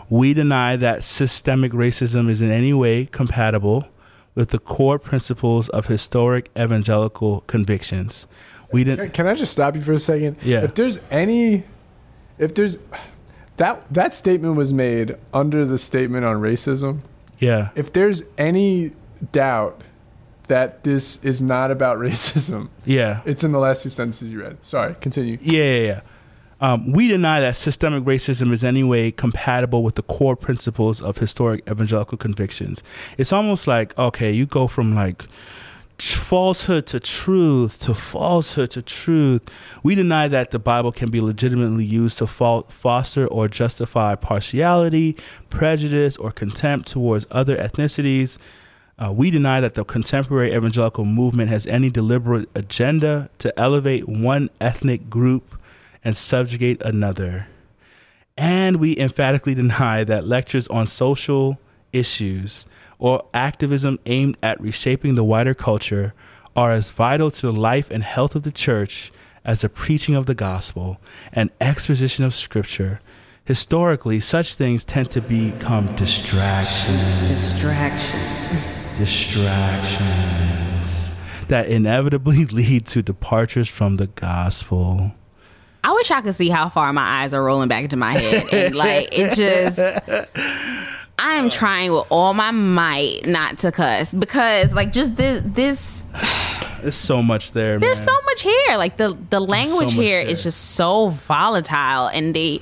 We deny that systemic racism is in any way compatible with the core principles of historic evangelical convictions. We didn't Can I just stop you for a second? Yeah. If there's any, if there's that that statement was made under the statement on racism. yeah. If there's any doubt that this is not about racism, Yeah. it's in the last few sentences you read. Sorry, continue. Yeah, yeah, yeah. Um, we deny that systemic racism is any way compatible with the core principles of historic evangelical convictions. It's almost like, okay, you go from like falsehood to truth to falsehood to truth. We deny that the Bible can be legitimately used to fo- foster or justify partiality, prejudice, or contempt towards other ethnicities. Uh, we deny that the contemporary evangelical movement has any deliberate agenda to elevate one ethnic group and subjugate another. And we emphatically deny that lectures on social issues or activism aimed at reshaping the wider culture are as vital to the life and health of the church as the preaching of the gospel and exposition of scripture. Historically, such things tend to become distractions Distractions. distractions that inevitably lead to departures from the gospel. I wish I could see how far my eyes are rolling back into my head. And like it just I am trying with all my might not to cuss because like just this this There's so much there, there's man. so much here. Like the the language much here there. is just so volatile and they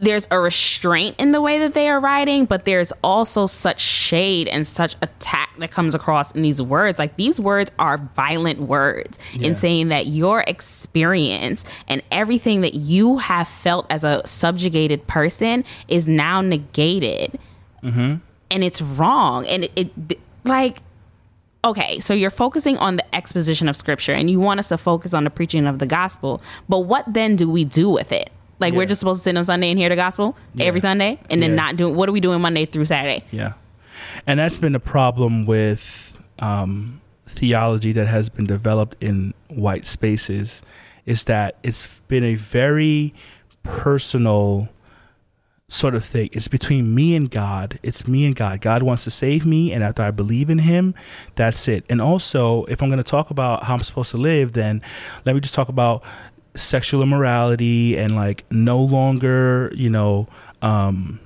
there's a restraint in the way that they are writing, but there's also such shade and such attack that comes across in these words. Like these words are violent words Yeah. in saying that your experience and everything that you have felt as a subjugated person is now negated. Mm-hmm. And it's wrong. And it, it like okay, so you're focusing on the exposition of scripture and you want us to focus on the preaching of the gospel, but what then do we do with it? Like we're just supposed to sit on Sunday and hear the gospel every Sunday and then Yeah. not doing what are we doing Monday through Saturday? Yeah. And that's been a problem with um, theology that has been developed in white spaces is that it's been a very personal sort of thing. It's between me and God. It's me and God. God wants to save me, and after I believe in Him, that's it. And also, if I'm going to talk about how I'm supposed to live, then let me just talk about sexual immorality and like no longer, you know, um,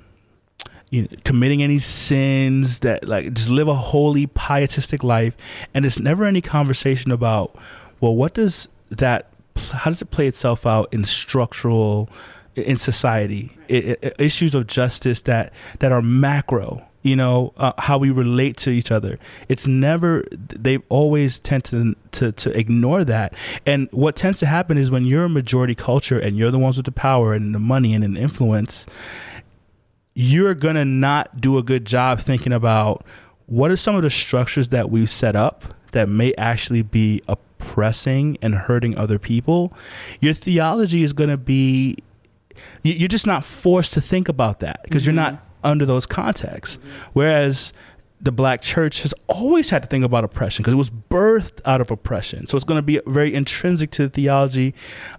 you know, committing any sins that like just live a holy pietistic life. And it's never any conversation about well what does that how does it play itself out in structural in society? I- I- issues of justice that that are macro you know uh, how we relate to each other. It's never they always tend to, to to ignore that. And what tends to happen is when you're a majority culture and you're the ones with the power and the money and the influence you're gonna not do a good job thinking about what are some of the structures that we've set up that may actually be oppressing and hurting other people. Your theology is gonna be you- you're just not forced to think about that because you're not under those contexts. Whereas the black church has always had to think about oppression because it was birthed out of oppression. So it's going to be very intrinsic to the theology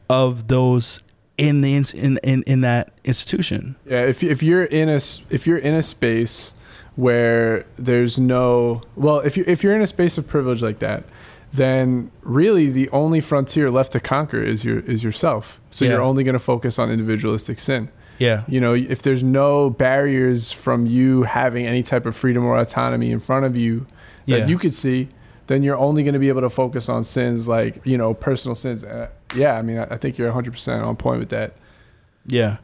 of those in the in in, in that institution. Yeah, if if you're in a if you're in a space where there's no well, if you if you're in a space of privilege like that, then really the only frontier left to conquer is your is yourself. So Yeah. you're only going to focus on individualistic sin. Yeah. You know, if there's no barriers from you having any type of freedom or autonomy in front of you that Yeah. you could see, then you're only going to be able to focus on sins like you know personal sins. Uh, yeah, I mean, I, I think you're 100 percent on point with that. Yeah.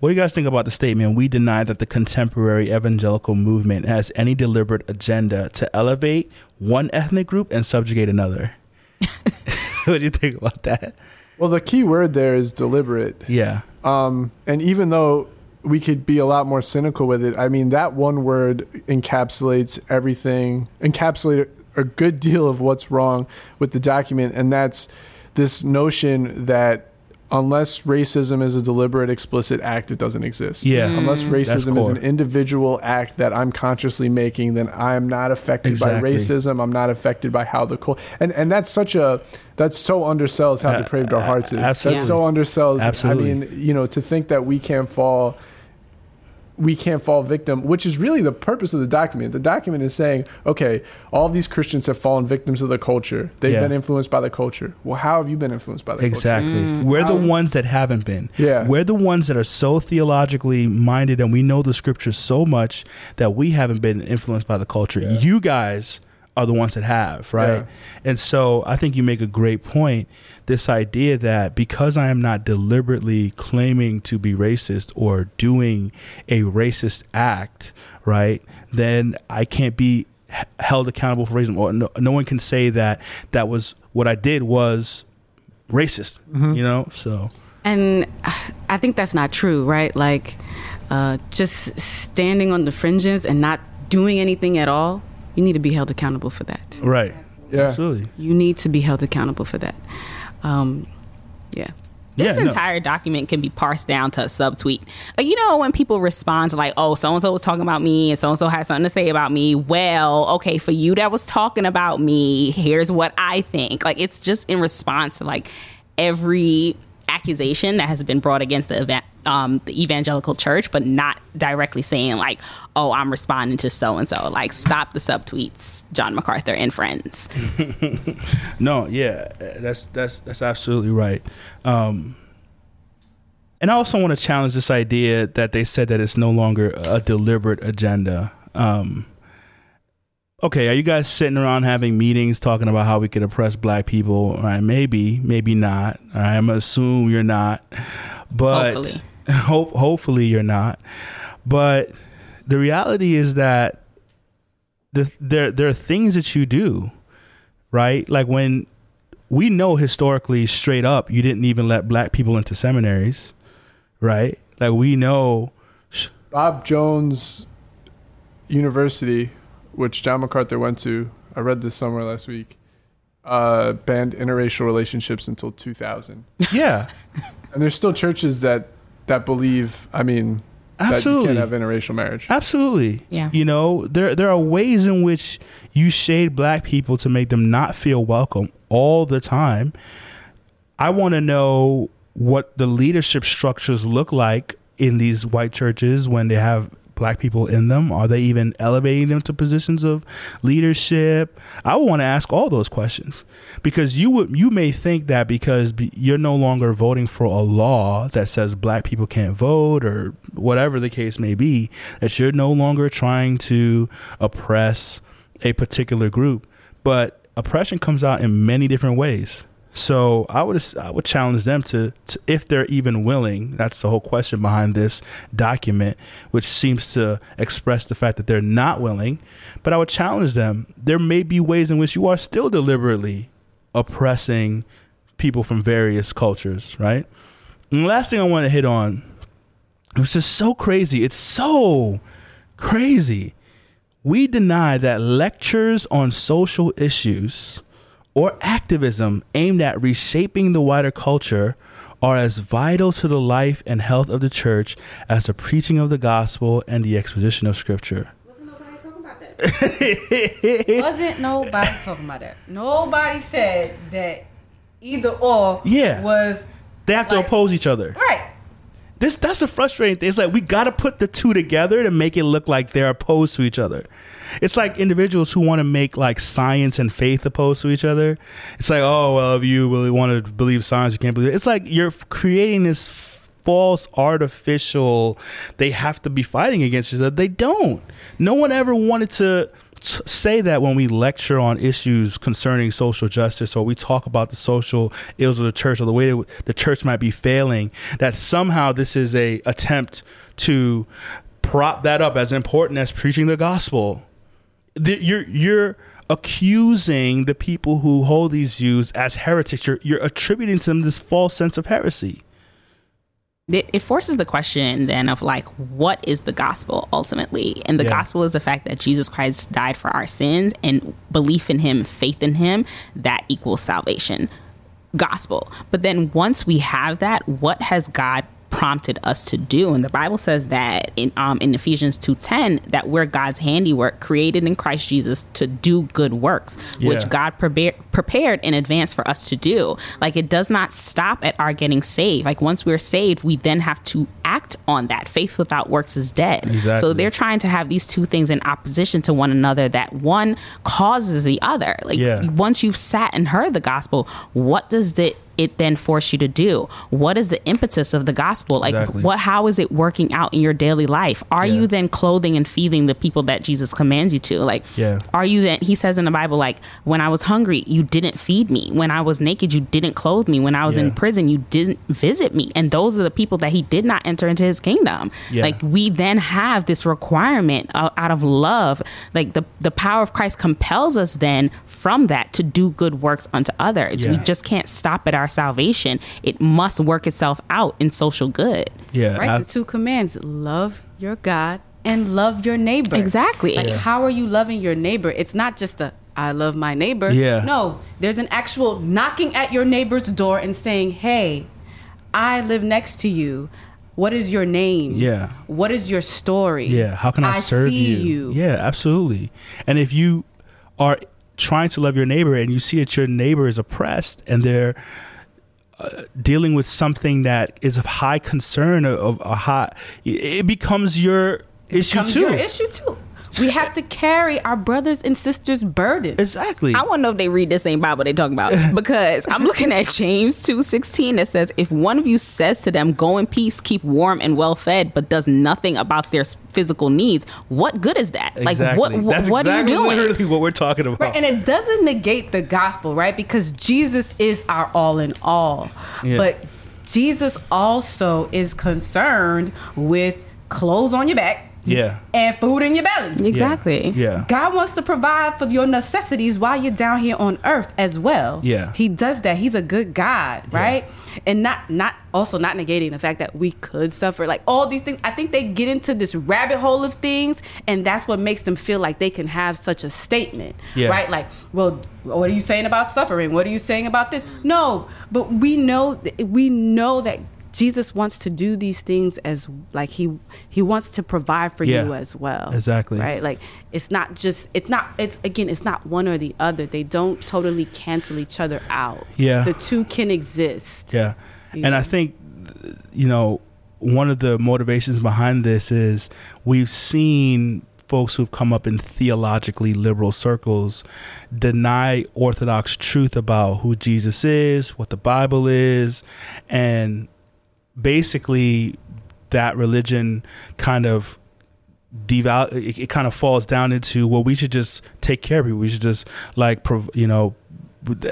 What do you guys think about the statement? We deny that the contemporary evangelical movement has any deliberate agenda to elevate one ethnic group and subjugate another. what do you think about that? Well, the key word there is deliberate. Yeah. Um, and even though we could be a lot more cynical with it, I mean, that one word encapsulates everything, encapsulate a good deal of what's wrong with the document. And that's this notion that unless racism is a deliberate, explicit act, it doesn't exist. Yeah. Unless racism is an individual act that I'm consciously making, then I'm not affected Exactly. by racism. I'm not affected by how the cult and and that's such a that's so undersells how Uh, depraved our hearts is. absolutely. That's so undersells. Absolutely. I mean, you know, to think that we can't fall, we can't fall victim, which is really the purpose of the document. The document is saying, okay, all these Christians have fallen victims of the culture. They've Yeah. been influenced by the culture. Well, how have you been influenced by the culture? Exactly. Mm. We're the ones that haven't been. Yeah. We're the ones that are so theologically minded and we know the scriptures so much that we haven't been influenced by the culture. Yeah. You guys are the ones that have, right? Yeah. And so I think you make a great point. This idea that because I am not deliberately claiming to be racist or doing a racist act, right, then I can't be held accountable for racism. Or no, no one can say that that was what I did was racist, you know? So, And I think that's not true, right? Like, uh, just standing on the fringes and not doing anything at all, you need to be held accountable for that. right. Yeah. Absolutely. You need to be held accountable for that. Um, yeah. This Yeah, no. entire document can be parsed down to a subtweet. Like you know when people respond to like, oh, so and so was talking about me and so and so had something to say about me. Well, okay, for you that was talking about me, here's what I think. Like it's just in response to like every accusation that has been brought against the event um, the evangelical church, but not directly saying like, "Oh, I'm responding to so and so." Like, stop the subtweets, John MacArthur and friends. No, yeah, that's that's that's absolutely right. Um, and I also want to challenge this idea that they said that it's no longer a deliberate agenda. Um, okay, are you guys sitting around having meetings talking about how we could oppress black people? All right, maybe, maybe not. All right, I'm gonna assume you're not, but Hopefully. ho- hopefully you're not. But the reality is that the, there there are things that you do right? Like when we know historically, straight up, you didn't even let black people into seminaries, right? Like we know, Bob Jones University, which John MacArthur went to, I read this somewhere last week, uh, banned interracial relationships until 2000. yeah, And there's still churches that that believe, I mean, that you Absolutely. can't have interracial marriage. absolutely. Yeah. you know, there there are ways in which you shade black people to make them not feel welcome all the time. I want to know what the leadership structures look like in these white churches when they have black people in them. Are they even elevating them to positions of leadership? I want to ask all those questions because you would you may think that because you're no longer voting for a law that says black people can't vote or whatever the case may be that you're no longer trying to oppress a particular group. But oppression comes out in many different ways. So I would I would challenge them to, to if they're even willing. That's the whole question behind this document, which seems to express the fact that they're not willing. But I would challenge them. There may be ways in which you are still deliberately oppressing people from various cultures, right? And the last thing I want to hit on, it was just so crazy. It's so crazy. We deny that lectures on social issues or activism aimed at reshaping the wider culture are as vital to the life and health of the church as the preaching of the gospel and the exposition of scripture. Wasn't nobody talking about that. Wasn't nobody talking about that. Nobody said that either or Yeah. was They have to Like- oppose each other. right. This that's the frustrating thing. It's like we got to put the two together to make it look like they're opposed to each other. It's like individuals who want to make like science and faith opposed to each other. It's like, oh well, if you really want to believe science, you can't believe it. It's like you're creating this false artificial. They have to be fighting against each other. They don't. No one ever wanted to t- say that when we lecture on issues concerning social justice or we talk about the social ills of the church or the way the church might be failing that somehow this is a attempt to prop that up as important as preaching the gospel. The, you're you're accusing the people who hold these views as heretics. You're, you're attributing to them this false sense of heresy it, it forces the question then of like what is the gospel ultimately? And the Yeah. gospel is the fact that jesus christ died for our sins and belief in him faith in him that equals salvation. Gospel. But then once we have that what has god prompted us to do. And the bible says that in um in ephesians 2.10 that we're god's handiwork created in christ jesus to do good works which god prepared prepared in advance for us to do. Like it does not stop at our getting saved. Like once we're saved we then have to act on that. Faith without works is dead. Exactly. so they're trying to have these two things in opposition to one another that one causes the other. Like Yeah. once you've sat and heard the gospel what does it it then force you to do? What is the impetus of the gospel? Like Exactly. what how is it working out in your daily life? Are Yeah. you then clothing and feeding the people that jesus commands you to? Like Yeah. are you then he says in the bible like when i was hungry you didn't feed me. When i was naked you didn't clothe me. When i was Yeah. in prison you didn't visit me. And those are the people that he did not enter into his kingdom. Like we then have this requirement uh, out of love. Like the the power of christ compels us then from that to do good works unto others. We just can't stop at our salvation it must work itself out in social good yeah Right? I- the two commands love your God and love your neighbor. Exactly. Like, Yeah. how are you loving your neighbor? It's not just a, I love my neighbor. Yeah. No, there's an actual knocking at your neighbor's door and saying, hey, I live next to you. What is your name? Yeah. What is your story? Yeah, how can I, serve see you? Yeah, absolutely. And if you are trying to love your neighbor and you see that your neighbor is oppressed and they're uh, dealing with something that is of high concern of, a high, it becomes your issue Comes too. your issue too. We have to carry our brothers and sisters' burdens. Exactly. I want to know if they read the same Bible they talking about because I'm looking at James two sixteen that says if one of you says to them go in peace keep warm and well fed but does nothing about their physical needs what good is that like exactly. what what, That's what exactly are you doing literally what we're talking about. Right, and it doesn't negate the gospel, right? Because Jesus is our all in all. Yeah. But Jesus also is concerned with clothes on your back yeah. and food in your belly. exactly Yeah. God wants to provide for your necessities while you're down here on earth as well. Yeah. He does that. He's a good God, right? And not not also not negating the fact that we could suffer. Like all these things. I think they get into this rabbit hole of things and that's what makes them feel like they can have such a statement. Yeah. Right? Like, well, what are you saying about suffering? What are you saying about this? No, but we know we know that Jesus wants to do these things as like he he wants to provide for Yeah. you as well. Exactly. Right? Like it's not just it's not it's again it's not one or the other. They don't totally cancel each other out. Yeah. The two can exist. Yeah. And Yeah. I think, you know, one of the motivations behind this is we've seen folks who've come up in theologically liberal circles deny orthodox truth about who Jesus is, what the Bible is, and basically that religion kind of deval it, it kind of falls down into well we should just take care of people. We should just like you know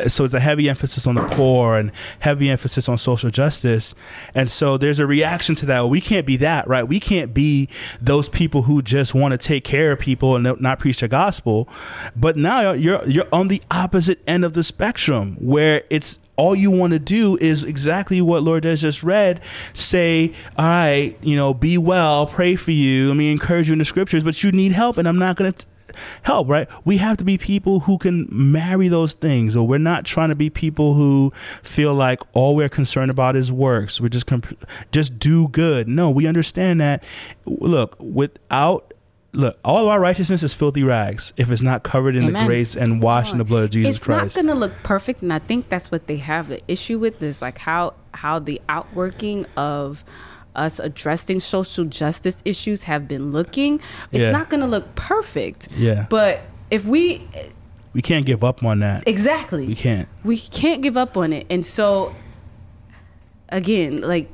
so it's a heavy emphasis on the poor and heavy emphasis on social justice and so there's a reaction to that we can't be that right we can't be those people who just want to take care of people and not preach the gospel but now you're you're on the opposite end of the spectrum where it's all you want to do is exactly what Lord has just read. Say, all right, you know, be well, pray for you. Let me encourage you in the scriptures, but you need help, and I'm not going to help, right? We have to be people who can marry those things, or we're not trying to be people who feel like all we're concerned about is works. We're just comp- just do good. No, we understand that. Look, without look, all of our righteousness is filthy rags if it's not covered in Amen. the grace and washed in the blood of Jesus it's Christ. It's not going to look perfect, and I think that's what they have an issue with is like how how the outworking of us addressing social justice issues have been looking. It's Yeah. not going to look perfect. Yeah. But if we we can't give up on that. exactly We can't. we can't give up on it. And so again, like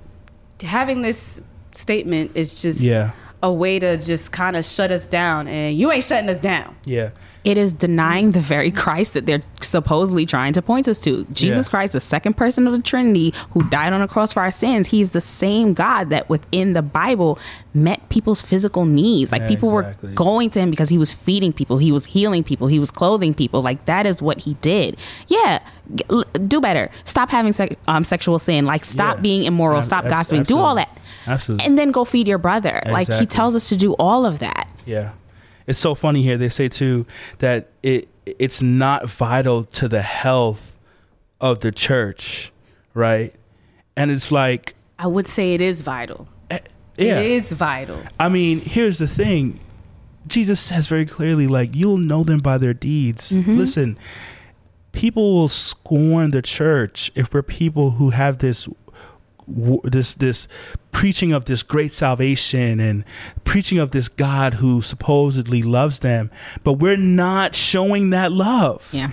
having this statement is just Yeah. a way to just kind of shut us down and you ain't shutting us down. Yeah. It is denying the very Christ that they're supposedly trying to point us to. Jesus Yeah. Christ, the second person of the Trinity who died on the cross for our sins. He's the same God that within the Bible met people's physical needs. Like Yeah, people exactly. were going to him because he was feeding people, he was healing people, he was clothing people. Like that is what he did. Yeah, g- l- do better. Stop having um, sexual sin. Like stop Yeah. being immoral. Ab- stop gossiping. Do all that. Absolutely. And then go feed your brother. Like he tells us to do all of that. Yeah. It's so funny here. They say too that it it's not vital to the health of the church, right? And it's like I would say it is vital. eh, yeah. It is vital. I mean, here's the thing. Jesus says very clearly like you'll know them by their deeds. Listen, people will scorn the church if we're people who have this this this preaching of this great salvation and preaching of this God who supposedly loves them, but we're not showing that love. Yeah.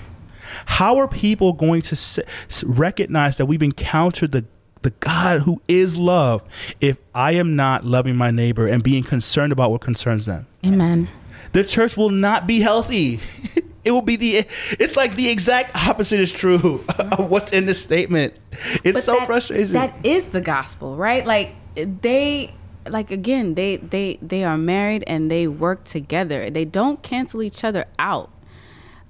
How are people going to s- recognize that we've encountered the the God who is love if I am not loving my neighbor and being concerned about what concerns them? Amen. The church will not be healthy. It will be the it's like the exact opposite is true of what's in this statement. It's But so that- frustrating. That is the gospel, right? Like they like again, they they they are married and they work together. They don't cancel each other out.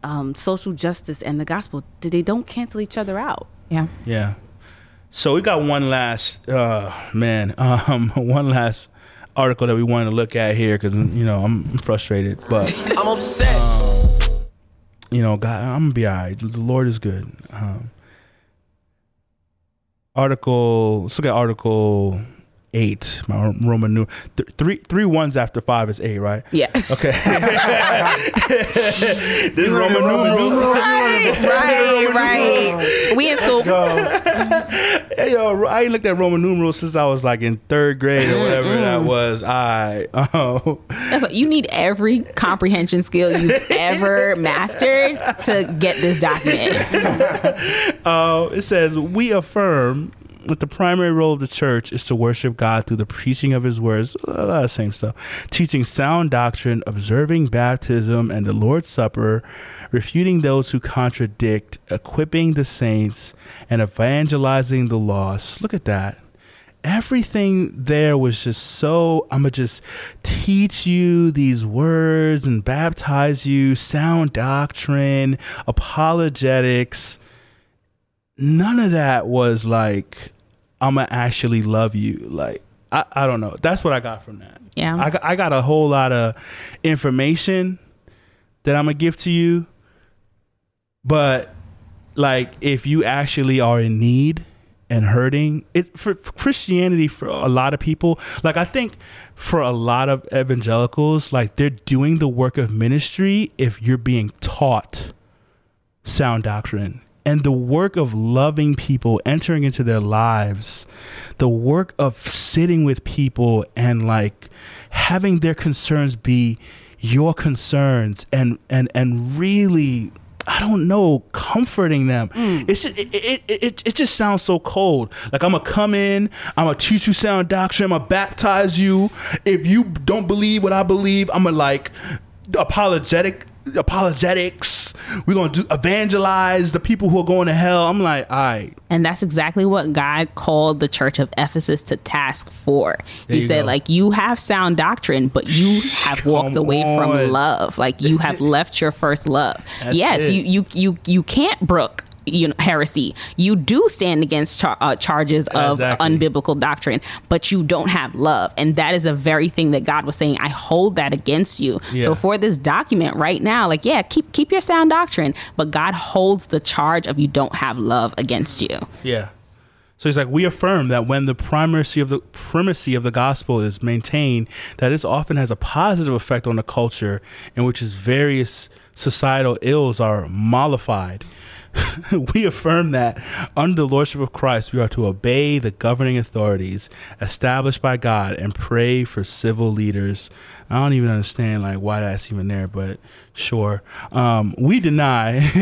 Um, social justice and the gospel, they don't cancel each other out. Yeah. Yeah. So we got one last, uh, man, um, one last article that we wanted to look at here because you know I'm frustrated, but I'm upset. You know, God, I'm gonna be alright. The Lord is good. Um, article. Let's look at article eight. My Roman new th- three three ones after five is eight, right? Yeah. Okay. this Roman numerals. right, right, right. We in school. Hey, yo, I ain't looked at Roman numerals since I was like in third grade or whatever that was. I oh That's what you need every comprehension skill you've ever mastered to get this document. uh, it says we affirm that the primary role of the church is to worship God through the preaching of His words. A lot of same stuff. Teaching sound doctrine, observing baptism and the Lord's Supper, refuting those who contradict, equipping the saints, and evangelizing the lost. Look at that. Everything there was just so. I'm gonna just teach you these words and baptize you. Sound doctrine, apologetics none of that was like i'm gonna actually love you. Like I, I don't know. That's what i got from that. Yeah. I got, I got a whole lot of information that i'm gonna give to you. But like if you actually are in need and hurting it for christianity for a lot of people like i think for a lot of evangelicals like they're doing the work of ministry if you're being taught sound doctrine and the work of loving people entering into their lives the work of sitting with people and like having their concerns be your concerns and and and really I don't know, comforting them. Mm. It's just, it, it, it, it, it just sounds so cold. Like I'm gonna come in, I'm gonna teach you sound doctrine, I'm gonna baptize you. If you don't believe what I believe, I'm gonna like apologetic apologetics we're gonna do evangelize the people who are going to hell. I'm like, all right, And that's exactly what God called the church of Ephesus to task for. There he said, go. like, you have sound doctrine, but you have walked Come away on. from love. Like you have left your first love. That's yes, it. you you you you can't brook you know heresy. You do stand against char- uh, charges of Exactly. unbiblical doctrine, but you don't have love, and that is a very thing that God was saying. I hold that against you. Yeah. So for this document right now, like yeah, keep keep your sound doctrine, but God holds the charge of you don't have love against you. Yeah. So he's like, we affirm that when the primacy of the primacy of the gospel is maintained, that this often has a positive effect on the culture in which its various societal ills are mollified. we affirm that under the lordship of Christ, we are to obey the governing authorities established by God and pray for civil leaders. I don't even understand like why that's even there, but sure. Um, we deny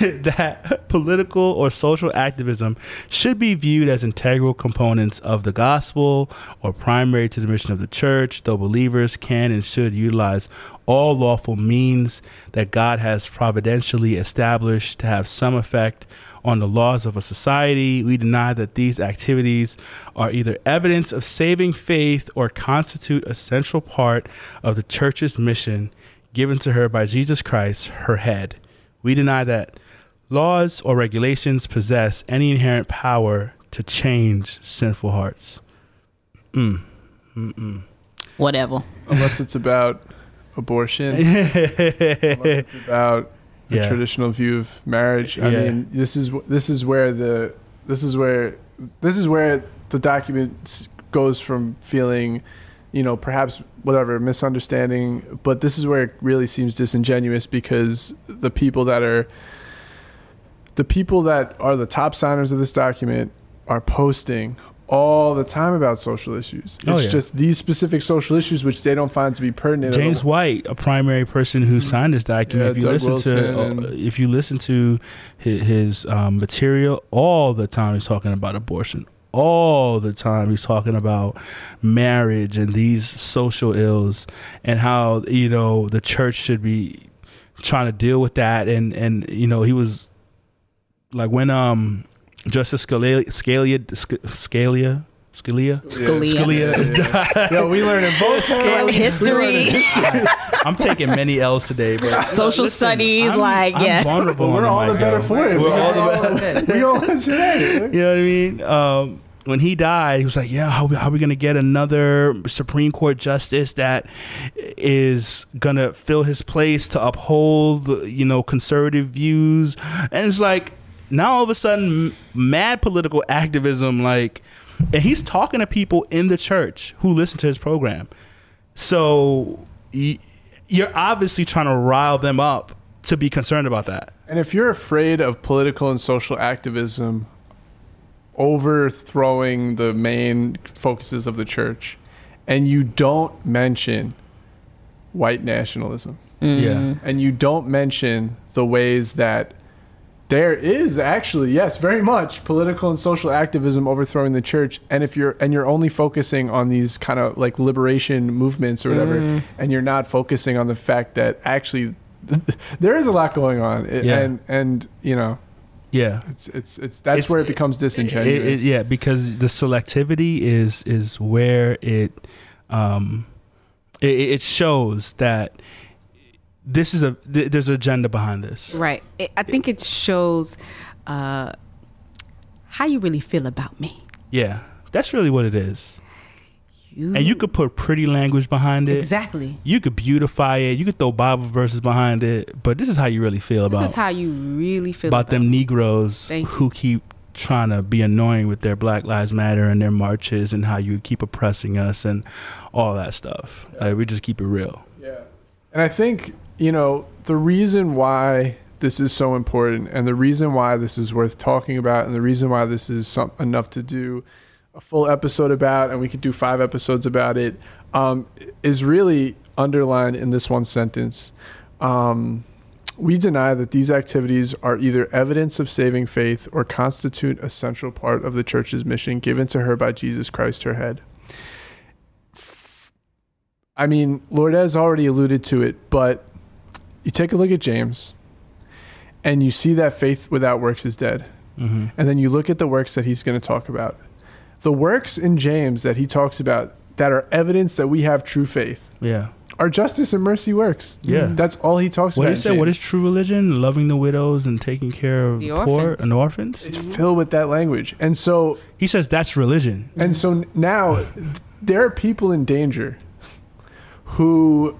that political or social activism should be viewed as integral components of the gospel or primary to the mission of the church, though believers can and should utilize all lawful means that God has providentially established to have some effect on the laws of a society. We deny that these activities are either evidence of saving faith or constitute a central part of the church's mission given to her by Jesus Christ, her head. We deny that laws or regulations possess any inherent power to change sinful hearts. Mm. Whatever. unless it's about abortion, it's about the Yeah. traditional view of marriage. I Yeah. mean, this is this is where the this is where this is where the document goes from feeling, you know, perhaps whatever misunderstanding, but this is where it really seems disingenuous because the people that are the people that are the top signers of this document are posting all the time about social issues. It's Oh, yeah. just these specific social issues which they don't find to be pertinent. James. White, a primary person who signed this document, Yeah, if you listen to Wilson uh, if you listen to his, his um, material, all the time he's talking about abortion. All the time he's talking about marriage and these social ills and how you know the church should be trying to deal with that and and you know he was like when um Justice Scalia Scalia Scalia Scalia Scalia. Scalia Yeah, we learn in both Scale history, I'm taking many L's today, but social listen, studies, I'm- like I'm yeah. vulnerable. We're all the better for it. We're all the better. good. we all should You know what I mean? Um, when he died, he was like, "Yeah, how, how are we gonna get another Supreme Court justice that is gonna fill his place to uphold, you know, conservative views?" And it's like now all of a sudden, mad political activism, like, and he's talking to people in the church who listen to his program. So you're obviously trying to rile them up to be concerned about that. And if you're afraid of political and social activism overthrowing the main focuses of the church, and you don't mention white nationalism, mm. Yeah. and you don't mention the ways that there is actually yes very much political and social activism overthrowing the church and if you're and you're only focusing on these kind of like liberation movements or whatever and you're not focusing on the fact that actually there is a lot going on It- Yeah. and and you know Yeah. it's it's it's that's It's- where it becomes disingenuous It- it- yeah, because the selectivity is is where it um it, it shows that this is a th- there's an agenda behind this. Right. It, I think it shows uh, how you really feel about me. Yeah, that's really what it is. And you could put pretty language behind it. exactly. You could beautify it. You could throw Bible verses behind it. But this is how you really feel about This about is how you really feel about them Negroes Thank you. who keep trying to be annoying with their Black Lives Matter and their marches and how you keep oppressing us and all that stuff. Like we just keep it real. Yeah. And I think, you know, the reason why this is so important and the reason why this is worth talking about and the reason why this is some, enough to do a full episode about and we could do five episodes about it um, is really underlined in this one sentence. Um, we deny that these activities are either evidence of saving faith or constitute a central part of the church's mission given to her by Jesus Christ, her head. I mean, Lourdes already alluded to it, but you take a look at James, and you see that faith without works is dead, hmm and then you look at the works that he's going to talk about. The works in James that he talks about that are evidence that we have true faith Yeah. are justice and mercy works. Yeah. That's all he talks What about. is in that? What James. is true religion? Loving the widows and taking care of The the, poor and orphans. It's filled with that language. And so He says that's religion. and so now there are people in danger who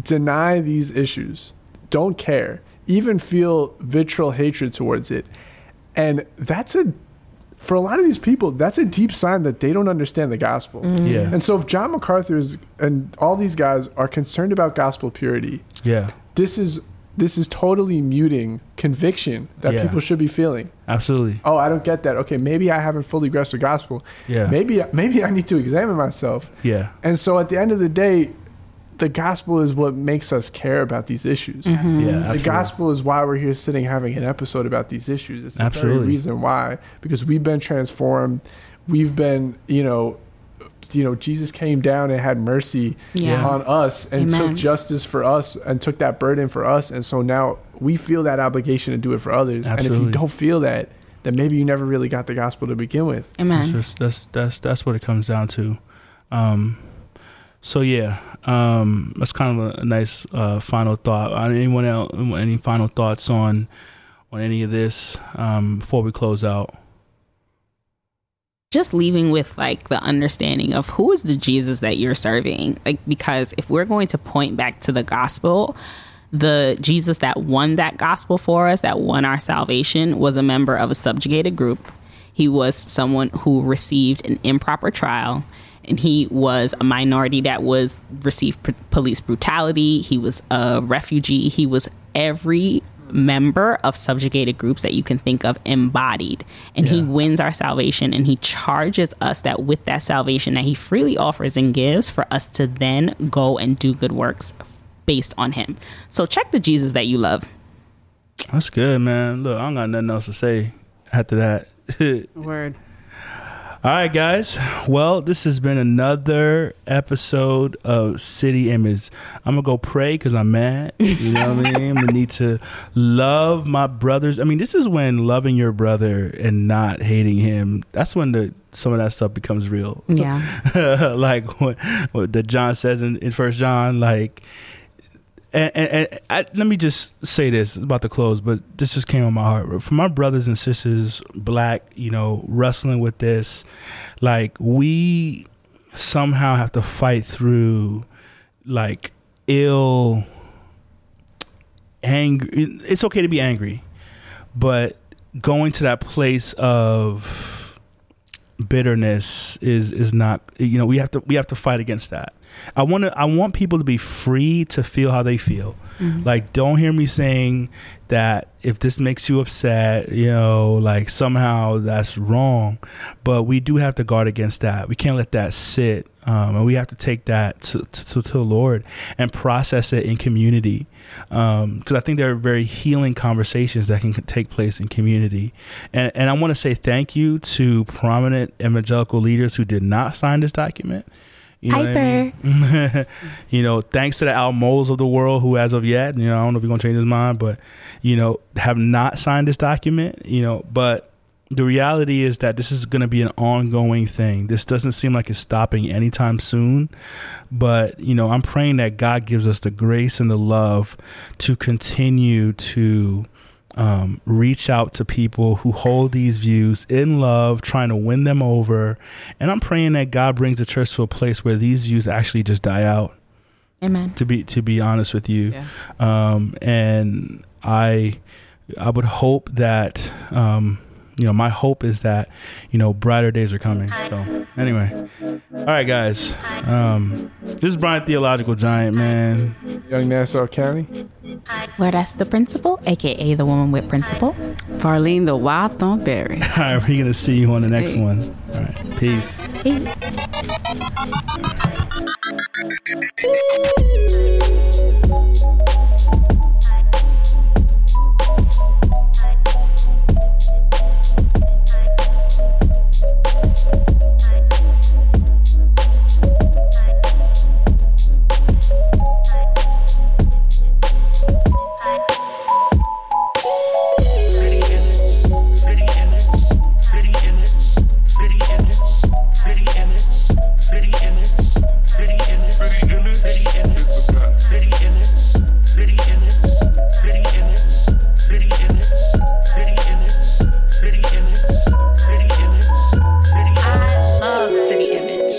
deny these issues, don't care, even feel vitriol hatred towards it. And that's a for a lot of these people, that's a deep sign that they don't understand the gospel. Mm-hmm. Yeah. And so if John MacArthur is, and all these guys are concerned about gospel purity, Yeah. this is this is totally muting conviction that Yeah. people should be feeling. Absolutely. Oh, I don't get that. Okay, maybe I haven't fully grasped the gospel. Yeah. Maybe maybe I need to examine myself. Yeah. And so at the end of the day, the gospel is what makes us care about these issues. Yeah. The gospel is why we're here sitting having an episode about these issues. It's the very Absolutely. reason why because we've been transformed. We've been, you know, you know, Jesus came down and had mercy Yeah. on us and Amen. took justice for us and took that burden for us. And so now we feel that obligation to do it for others. Absolutely. And if you don't feel that, then maybe you never really got the gospel to begin with. That's Amen. just that's that's that's what it comes down to. Um, so yeah, um, that's kind of a, nice uh, final thought. Uh, anyone else? Any final thoughts on on any of this um, before we close out? just leaving with like the understanding of who is the Jesus that you're serving. Like, because if we're going to point back to the gospel, the Jesus that won that gospel for us, that won our salvation, was a member of a subjugated group. He was someone who received an improper trial, and he was a minority that was received p- police brutality. He was a refugee. He was every member of subjugated groups that you can think of embodied and he wins our salvation and he charges us that with that salvation that he freely offers and gives for us to then go and do good works based on him so check the jesus that you love That's good, man. Look, I don't got nothing else to say after that. Word. All right, guys. Well, this has been another episode of City Image. I'm gonna go pray because I'm mad. You know what I mean? I'm need to love my brothers. I mean, this is when loving your brother and not hating him. That's when the some of that stuff becomes real. yeah like what, what that John says in, in First John, like. And, and, and I, let me just say this about the close, but this just came on my heart. For my brothers and sisters, black, you know, wrestling with this, like we somehow have to fight through, like ill, angry. It's okay to be angry, but going to that place of bitterness is is not you know we have to we have to fight against that i want to i want people to be free to feel how they feel. Like don't hear me saying that if this makes you upset you know like somehow that's wrong. But we do have to guard against that. We can't let that sit um, and we have to take that to, to, to the lord and process it in community. Because i think there are very healing conversations that can take place in community. And, and i want to say thank you to prominent evangelical leaders who did not sign this document you know what I mean? you know, thanks to the Al Mohlers of the world who, as of yet, you know, I don't know if he's gonna change his mind, but you know, have not signed this document. You know, but the reality is that this is gonna be an ongoing thing. This doesn't seem like it's stopping anytime soon. But you know, I'm praying that God gives us the grace and the love to continue to um, reach out to people who hold these views in love, trying to win them over. And I'm praying that God brings the church to a place where these views actually just die out. amen To be to be honest with you, Yeah. um, and I I would hope that um, you know, my hope is that, you know, brighter days are coming. So, anyway, all right, guys. Um, this is Brian Theological Giant, man. Young Nassau County. Lourdes the Principal, aka the Woman with Principal. Farlene the Wild thornberry. All right, we're gonna see you on the next hey. one. All right, peace. peace. City. I love city image.